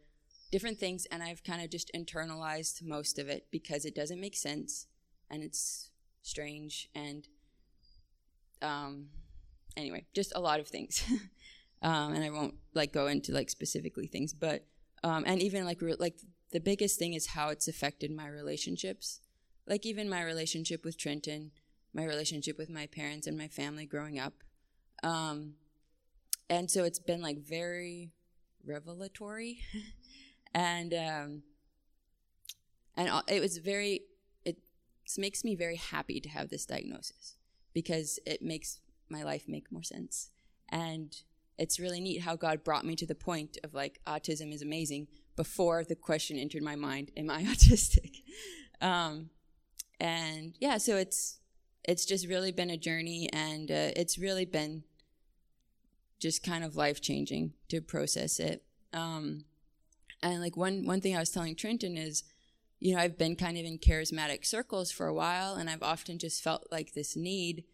different things, and I've kind of just internalized most of it because it doesn't make sense and it's strange and um, anyway, just a lot of things. um, and I won't like go into like specifically things, but um, and even like re- like the biggest thing is how it's affected my relationships. Like even my relationship with Trenton, my relationship with my parents and my family growing up. Um, and so it's been like very revelatory and um, and it was very it makes me very happy to have this diagnosis because it makes my life make more sense. And it's really neat how god brought me to the point of like autism is amazing before the question entered my mind am i autistic? Um, and yeah so it's it's just really been a journey and uh, it's really been just kind of life changing to process it. Um, and like one one thing I was telling Trenton is, you know, I've been kind of in charismatic circles for a while, and I've often just felt like this need,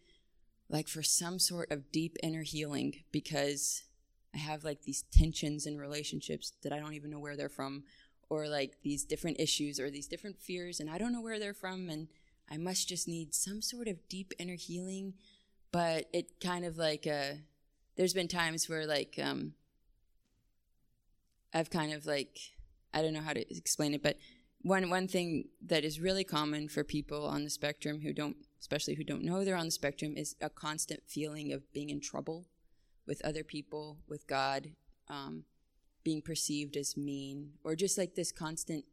like for some sort of deep inner healing because I have like these tensions in relationships that I don't even know where they're from, or like these different issues or these different fears, and I don't know where they're from, and I must just need some sort of deep inner healing. But it kind of like uh, there's been times where like um, I've kind of like I don't know how to explain it, but one one thing that is really common for people on the spectrum who don't especially who don't know they're on the spectrum is a constant feeling of being in trouble with other people, with God, um, being perceived as mean, or just like this constant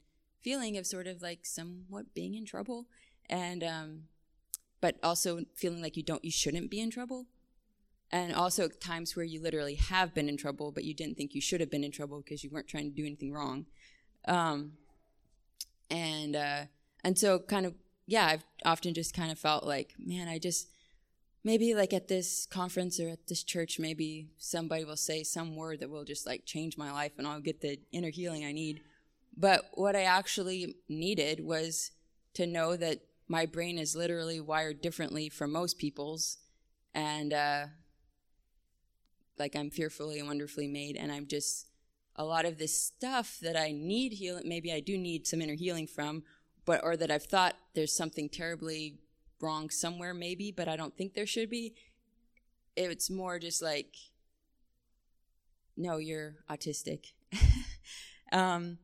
feeling of sort of like somewhat being in trouble, and um, but also feeling like you don't, you shouldn't be in trouble and also times where you literally have been in trouble, but you didn't think you should have been in trouble because you weren't trying to do anything wrong. Um, and uh, and so kind of yeah, I've often just kind of felt like, man, I just maybe like at this conference or at this church, maybe somebody will say some word that will just like change my life, and I'll get the inner healing I need. But what I actually needed was to know that my brain is literally wired differently from most people's, and uh, like I'm fearfully and wonderfully made, and I'm just a lot of this stuff that I need healing. Maybe I do need some inner healing from, but or that I've thought there's something terribly wrong somewhere, maybe, but I don't think there should be. It's more just like, no, you're autistic. um,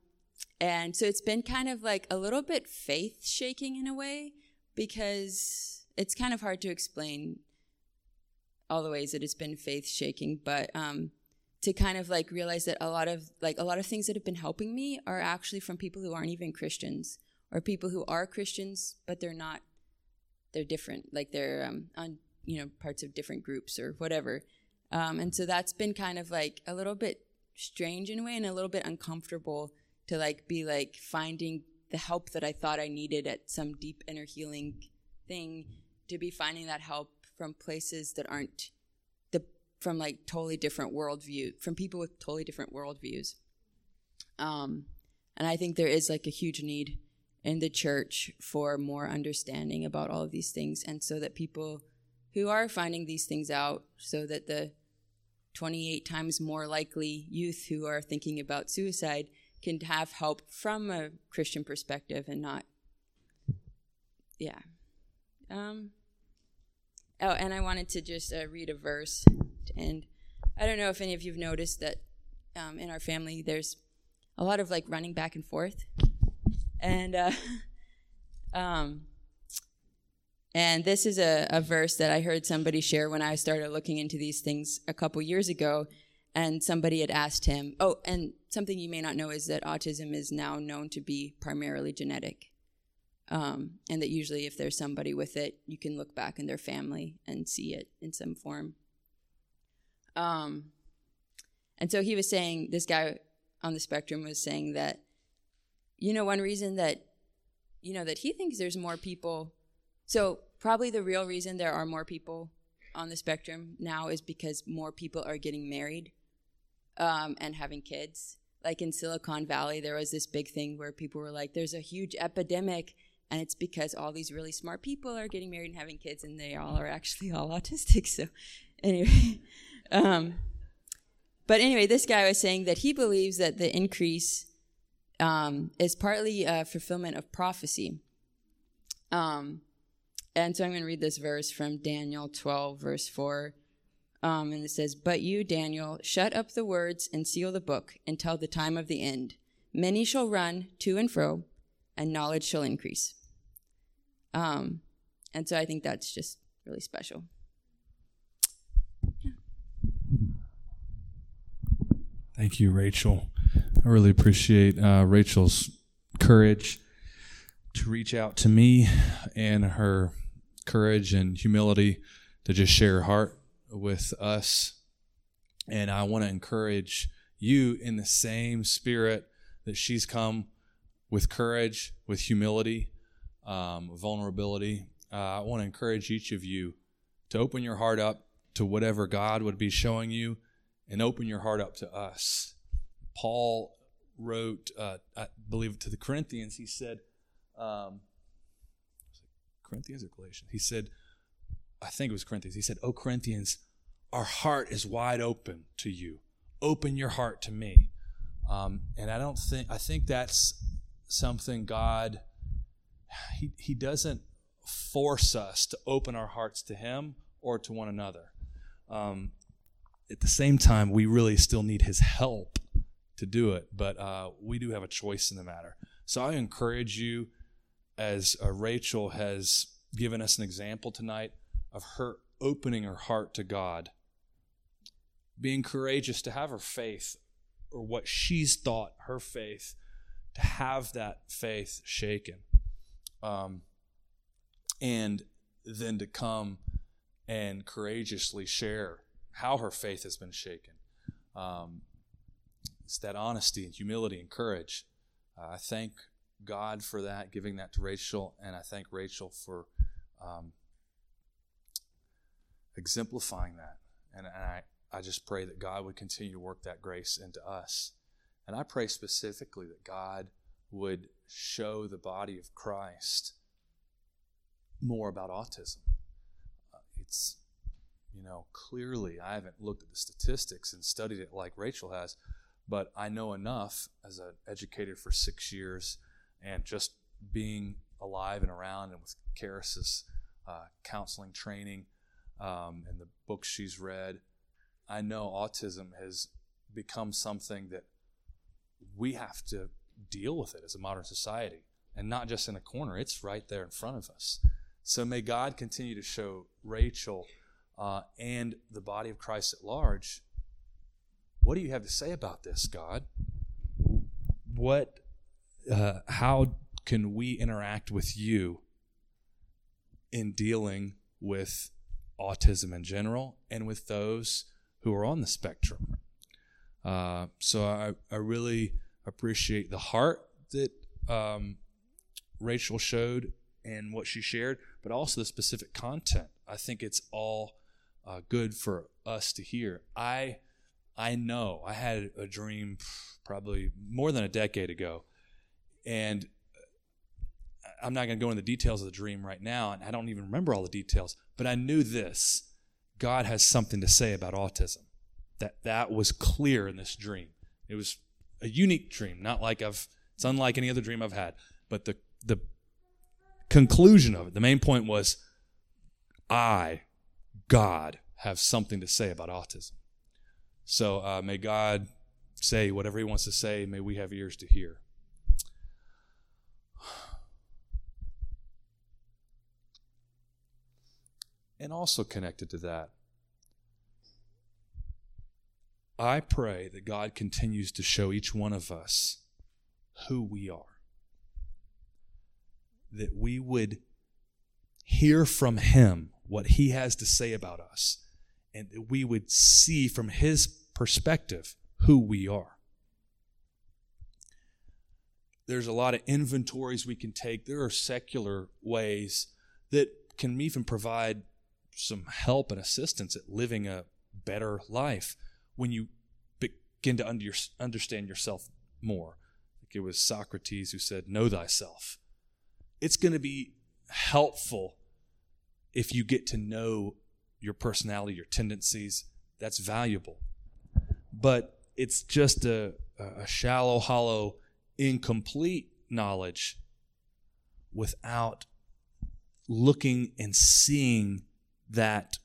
and so it's been kind of like a little bit faith shaking in a way because it's kind of hard to explain all the ways that it's been faith shaking, but um, to kind of like realize that a lot of like a lot of things that have been helping me are actually from people who aren't even Christians or people who are Christians but they're not they're different like they're um, on you know parts of different groups or whatever um, and so that's been kind of like a little bit strange in a way and a little bit uncomfortable to like be like finding the help that I thought I needed at some deep inner healing thing to be finding that help from places that aren't the from like totally different worldview from people with totally different worldviews. Um, and I think there is like a huge need in the church for more understanding about all of these things, and so that people who are finding these things out, so that the 28 times more likely youth who are thinking about suicide can have help from a Christian perspective and not, yeah. Um, Oh, and I wanted to just uh, read a verse. And I don't know if any of you've noticed that um, in our family there's a lot of like running back and forth. And uh, um, and this is a, a verse that I heard somebody share when I started looking into these things a couple years ago. And somebody had asked him, oh, and something you may not know is that autism is now known to be primarily genetic. Um, and that usually, if there's somebody with it, you can look back in their family and see it in some form. Um, and so he was saying, this guy on the spectrum was saying that, you know, one reason that, you know, that he thinks there's more people. So probably the real reason there are more people on the spectrum now is because more people are getting married um, and having kids. Like in Silicon Valley, there was this big thing where people were like, there's a huge epidemic and it's because all these really smart people are getting married and having kids and they all are actually all autistic so anyway um, but anyway this guy was saying that he believes that the increase um, is partly a fulfillment of prophecy. Um, and so I'm going to read this verse from Daniel 12, verse 4. Um, and it says, But you, Daniel, shut up the words and seal the book until the time of the end. Many shall run to and fro, and knowledge shall increase. Um, and so I think that's just really special.
Thank you, Rachel. I really appreciate uh, Rachel's courage to reach out to me and her courage and humility to just share her heart with us. And I want to encourage you in the same spirit that she's come with courage, with humility, um, vulnerability. Uh, I want to encourage each of you to open your heart up to whatever God would be showing you and open your heart up to us. Paul wrote, uh, I believe, to the Corinthians, he said, um, Corinthians or Galatians? He said, I think it was Corinthians. He said, Oh, Corinthians, our heart is wide open to you. Open your heart to me. Um, and I don't think, I think that's something God, he, he doesn't force us to open our hearts to Him or to one another. Um, at the same time, we really still need His help to do it, but uh, we do have a choice in the matter. So I encourage you, as uh, Rachel has given us an example tonight of her opening her heart to God, being courageous to have her faith, or what she's thought her faith, to have that faith shaken. Um, and then to come and courageously share how her faith has been shaken. Um, it's that honesty and humility and courage. Uh, I thank God for that, giving that to Rachel, and I thank Rachel for um, exemplifying that. And, and I, I just pray that God would continue to work that grace into us. And I pray specifically that God would show the body of Christ more about autism. Uh, it's, you know, clearly, I haven't looked at the statistics and studied it like Rachel has, but I know enough as an educator for six years and just being alive and around and with Karis's uh, counseling training um, and the books she's read, I know autism has become something that we have to deal with it as a modern society and not just in a corner, it's right there in front of us. So may God continue to show Rachel uh, and the body of Christ at large what do you have to say about this, God? What, uh, how can we interact with you in dealing with autism in general and with those who are on the spectrum? Uh, so I, I really appreciate the heart that um, Rachel showed and what she shared, but also the specific content. I think it's all uh, good for us to hear. I I know I had a dream probably more than a decade ago, and uh, I'm not going to go into the details of the dream right now, and I don't even remember all the details. But I knew this: God has something to say about autism. That that was clear in this dream. It was a unique dream, not like I've. It's unlike any other dream I've had. But the the conclusion of it, the main point was, I, God, have something to say about autism. So uh, may God say whatever He wants to say. May we have ears to hear. And also connected to that, I pray that God continues to show each one of us who we are. That we would hear from Him what He has to say about us and we would see from his perspective who we are. There's a lot of inventories we can take. There are secular ways that can even provide some help and assistance at living a better life when you begin to under, understand yourself more. Like it was Socrates who said, Know thyself. It's going to be helpful if you get to know your personality, your tendencies. That's valuable. But it's just a, a shallow, hollow incomplete knowledge without looking and seeing that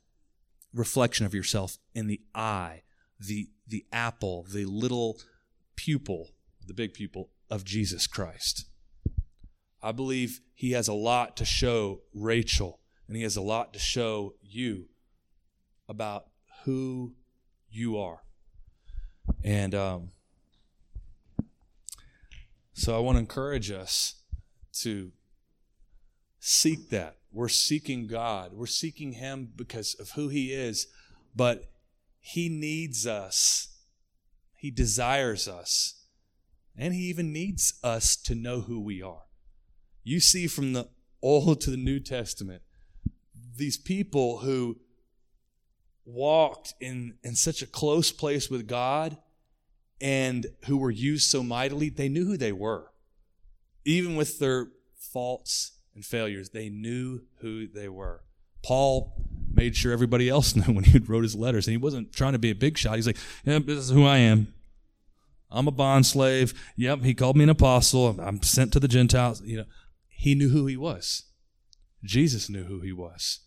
reflection of yourself in the eye, the the apple, the little pupil, the big pupil of Jesus Christ. I believe he has a lot to show Rachel, and he has a lot to show you about who you are. And um, so I want to encourage us to seek that. We're seeking God. We're seeking Him because of who He is, but He needs us. He desires us. And He even needs us to know who we are. You see from the Old to the New Testament, these people who walked in, in such a close place with God and who were used so mightily, they knew who they were. Even with their faults and failures, they knew who they were. Paul made sure everybody else knew when he wrote his letters, and he wasn't trying to be a big shot. He's like, "Yep, this is who I am. I'm a bond slave. Yep, he called me an apostle. I'm sent to the Gentiles." You know, he knew who he was. Jesus knew who he was.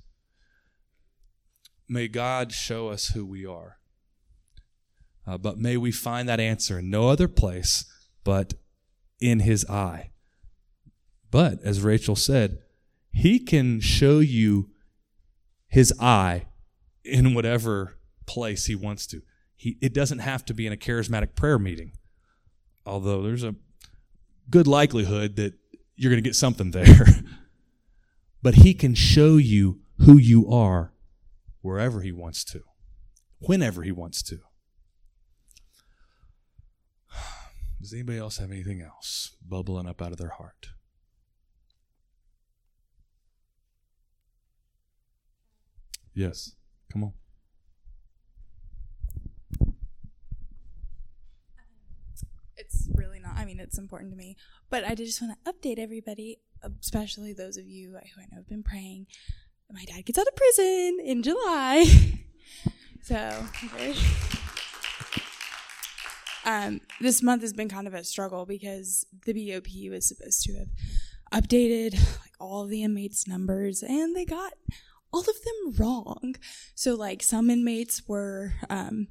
May God show us who we are. Uh, but may we find that answer in no other place but in his eye. But as Rachel said, he can show you his eye in whatever place he wants to. He, it doesn't have to be in a charismatic prayer meeting, although there's a good likelihood that you're going to get something there. but he can show you who you are wherever he wants to, whenever he wants to. Does anybody else have anything else bubbling up out of their heart? Yes. Come on.
It's really not. I mean, it's important to me, but I just want to update everybody, especially those of you who I know have been praying. My dad gets out of prison in July, so um, this month has been kind of a struggle because the BOP was supposed to have updated like all the inmates' numbers, and they got all of them wrong. So like some inmates were um,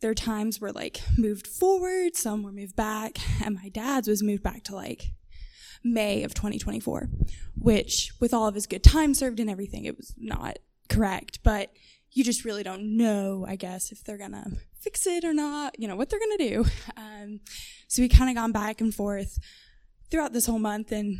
their times were like moved forward, some were moved back, and my dad's was moved back to like May of 2024, which with all of his good time served and everything, it was not correct. But you just really don't know, I guess, if they're gonna fix it or not, you know, what they're gonna do. Um, so we kind of gone back and forth throughout this whole month and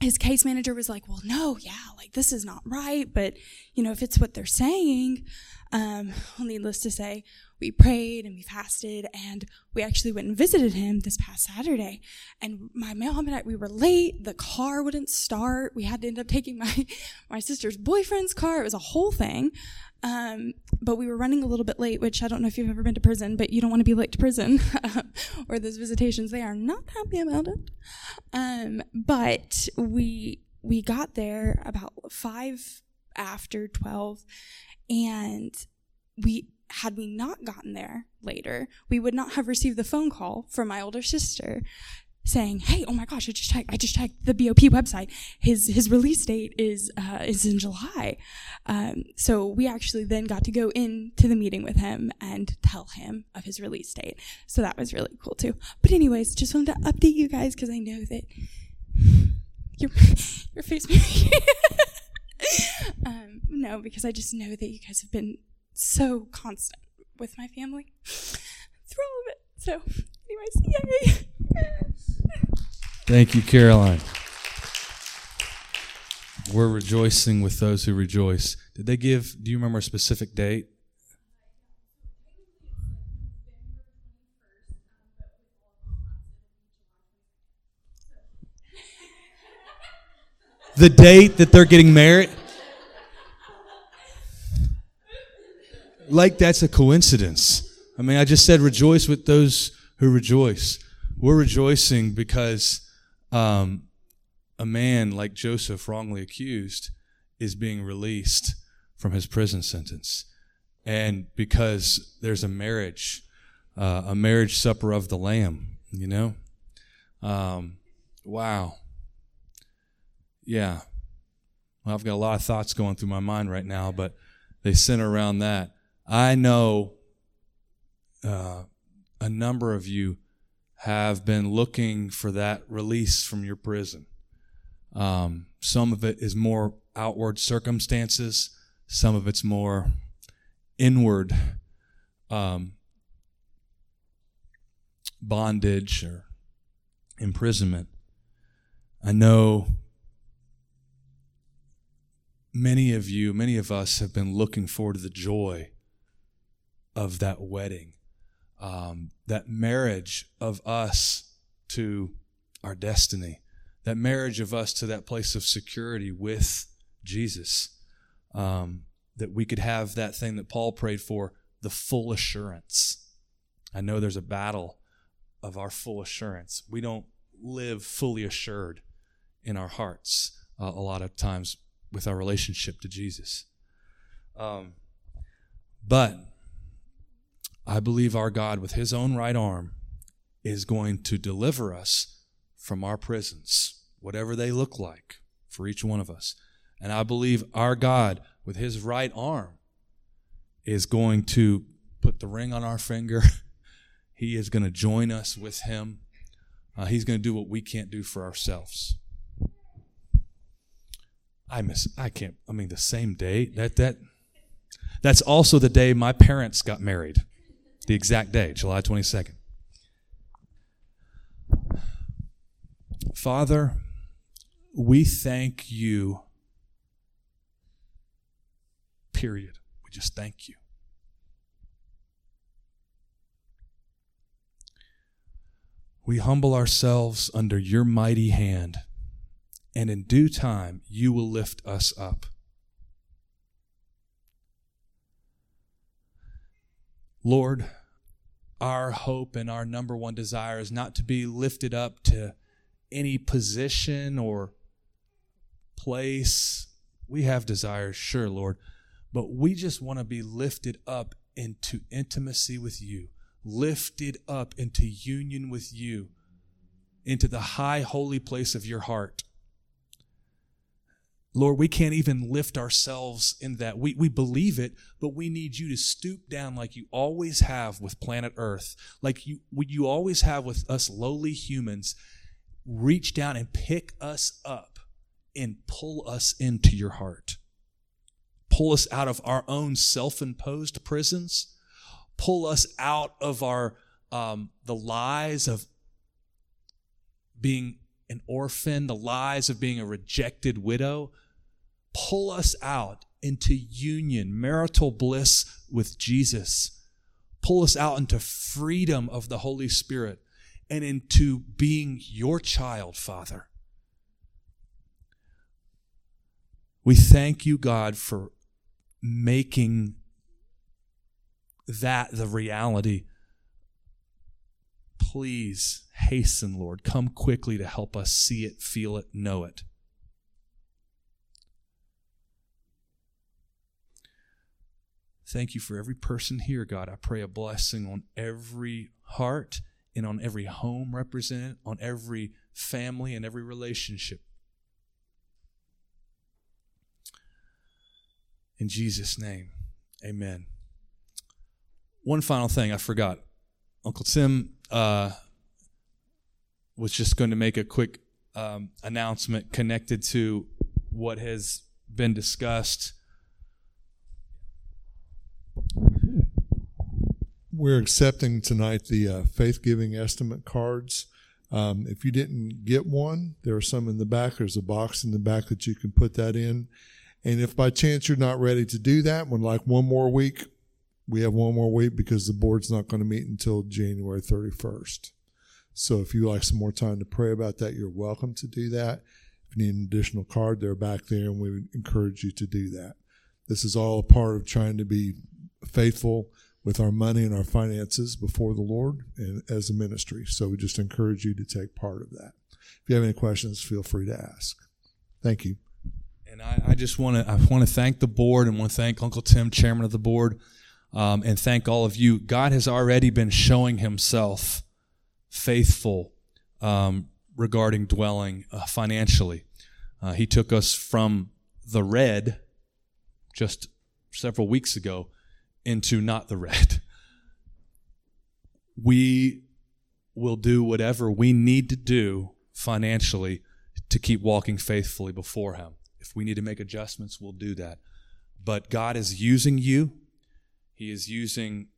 his case manager was like, well, no, yeah, like this is not right. But, you know, if it's what they're saying, um, well, needless to say, we prayed and we fasted and we actually went and visited him this past Saturday. And my mom and I, we were late. The car wouldn't start. We had to end up taking my, my sister's boyfriend's car. It was a whole thing. Um, but we were running a little bit late, which I don't know if you've ever been to prison, but you don't want to be late to prison or those visitations. They are not happy about it. Um, but we we got there about five after twelve, and we had we not gotten there later, we would not have received the phone call from my older sister saying, "Hey, oh my gosh, I just checked. I just checked the BOP website. His his release date is uh, is in July." Um, so we actually then got to go into the meeting with him and tell him of his release date. So that was really cool too. But anyways, just wanted to update you guys because I know that your your face. um, no, because I just know that you guys have been so constant with my family through all of it. So, anyways, yay!
Thank you, Caroline. We're rejoicing with those who rejoice. Did they give, do you remember a specific date? The date that they're getting married? Like that's a coincidence. I mean, I just said rejoice with those who rejoice. We're rejoicing because um, a man like Joseph, wrongly accused, is being released from his prison sentence. And because there's a marriage, uh, a marriage supper of the Lamb, you know? Um, wow. Yeah. Well, I've got a lot of thoughts going through my mind right now, but they center around that. I know uh, a number of you have been looking for that release from your prison. Um, some of it is more outward circumstances, some of it's more inward um, bondage or imprisonment. I know many of you, many of us have been looking forward to the joy of that wedding, um, that marriage of us to our destiny, that marriage of us to that place of security with Jesus, um, that we could have that thing that Paul prayed for the full assurance. I know there's a battle of our full assurance. We don't live fully assured in our hearts uh, a lot of times with our relationship to Jesus. Um, but I believe our God, with his own right arm, is going to deliver us from our prisons, whatever they look like for each one of us. And I believe our God, with his right arm, is going to put the ring on our finger. he is going to join us with him. Uh, he's going to do what we can't do for ourselves. I miss. I can't. I mean, the same day that that. That's also the day my parents got married. The exact day, July twenty second. Father, we thank you. Period. We just thank you. We humble ourselves under your mighty hand and in due time you will lift us up. Lord, our hope and our number one desire is not to be lifted up to any position or place. We have desires, sure, Lord, but we just want to be lifted up into intimacy with you, lifted up into union with you, into the high, holy place of your heart. Lord, we can't even lift ourselves in that. We, we believe it, but we need you to stoop down like you always have with planet Earth, like you, you always have with us lowly humans. Reach down and pick us up and pull us into your heart. Pull us out of our own self imposed prisons. Pull us out of our, um, the lies of being an orphan, the lies of being a rejected widow, pull us out into union, marital bliss with Jesus. Pull us out into freedom of the Holy Spirit and into being your child, Father. We thank you, God, for making that the reality please hasten, Lord. Come quickly to help us see it, feel it, know it. Thank you for every person here, God. I pray a blessing on every heart and on every home represented, on every family and every relationship. In Jesus' name, amen. One final thing I forgot. Uncle Tim uh, was just going to make a quick um, announcement connected to what has been discussed.
We're accepting tonight the uh, faith giving estimate cards. Um, if you didn't get one, there are some in the back. There's a box in the back that you can put that in. And if by chance you're not ready to do that, when like one more week, we have one more week because the board's not going to meet until January 31st. So if you like some more time to pray about that, you're welcome to do that. If you need an additional card, they're back there, and we encourage you to do that. This is all a part of trying to be faithful with our money and our finances before the Lord and as a ministry. So we just encourage you to take part of that. If you have any questions, feel free to ask. Thank you.
And I, I just want to I want to thank the board and want to thank Uncle Tim, chairman of the board, um, and thank all of you. God has already been showing Himself faithful um, regarding dwelling uh, financially. Uh, he took us from the red just several weeks ago into not the red. We will do whatever we need to do financially to keep walking faithfully before Him. If we need to make adjustments, we'll do that. But God is using you, He is using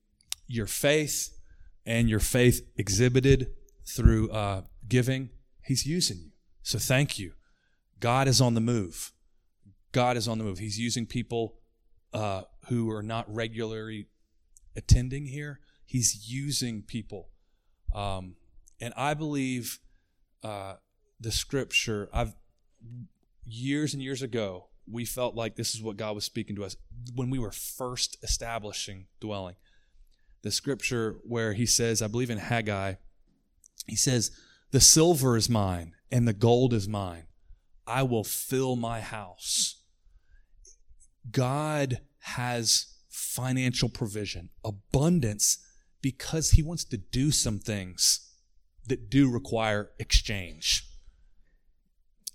your faith and your faith exhibited through uh, giving. He's using you. So thank you. God is on the move. God is on the move. He's using people uh, who are not regularly attending here. He's using people. Um, and I believe uh, the scripture, I've years and years ago, we felt like this is what God was speaking to us when we were first establishing dwelling. The scripture where he says, I believe in Haggai, he says, The silver is mine and the gold is mine. I will fill my house. God has financial provision, abundance, because he wants to do some things that do require exchange.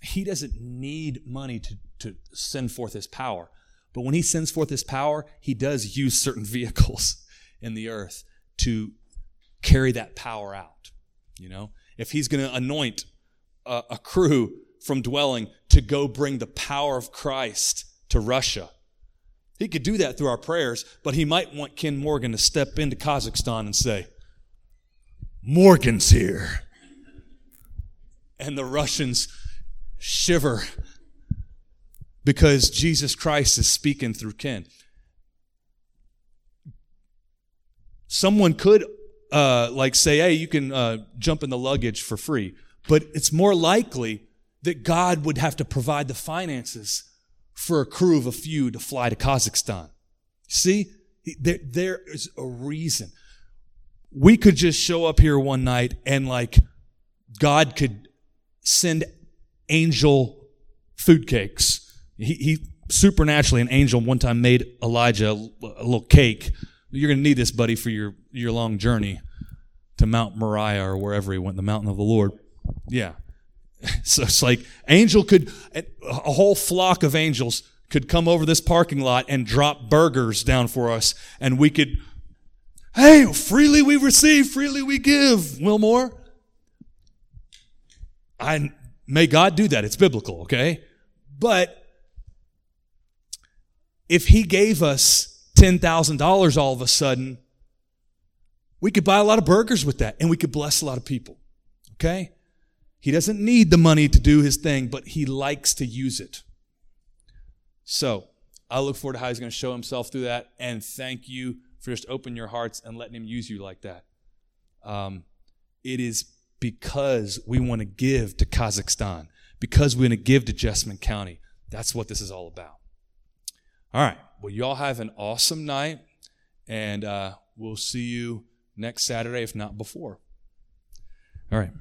He doesn't need money to, to send forth his power. But when he sends forth his power, he does use certain vehicles in the earth to carry that power out. You know, if he's going to anoint a, a crew from dwelling to go bring the power of Christ to Russia, he could do that through our prayers, but he might want Ken Morgan to step into Kazakhstan and say, Morgan's here. And the Russians shiver because Jesus Christ is speaking through Ken. Someone could uh, like say, hey, you can uh, jump in the luggage for free. But it's more likely that God would have to provide the finances for a crew of a few to fly to Kazakhstan. See, there, there is a reason. We could just show up here one night and like God could send angel food cakes. He, he supernaturally, an angel one time made Elijah a, a little cake. You're going to need this, buddy, for your, your long journey to Mount Moriah or wherever he went, the mountain of the Lord. Yeah. So it's like angel could, a whole flock of angels could come over this parking lot and drop burgers down for us, and we could, hey, freely we receive, freely we give. Wilmore, I may God do that. It's biblical, okay? But if He gave us ten thousand dollars all of a sudden, we could buy a lot of burgers with that, and we could bless a lot of people. Okay? He doesn't need the money to do his thing, but he likes to use it. So I look forward to how he's going to show himself through that. And thank you for just opening your hearts and letting him use you like that. Um, it is because we want to give to Kazakhstan, because we want to give to Jessamine County. That's what this is all about. All right. Well, you all have an awesome night, and uh, we'll see you next Saturday, if not before. All right.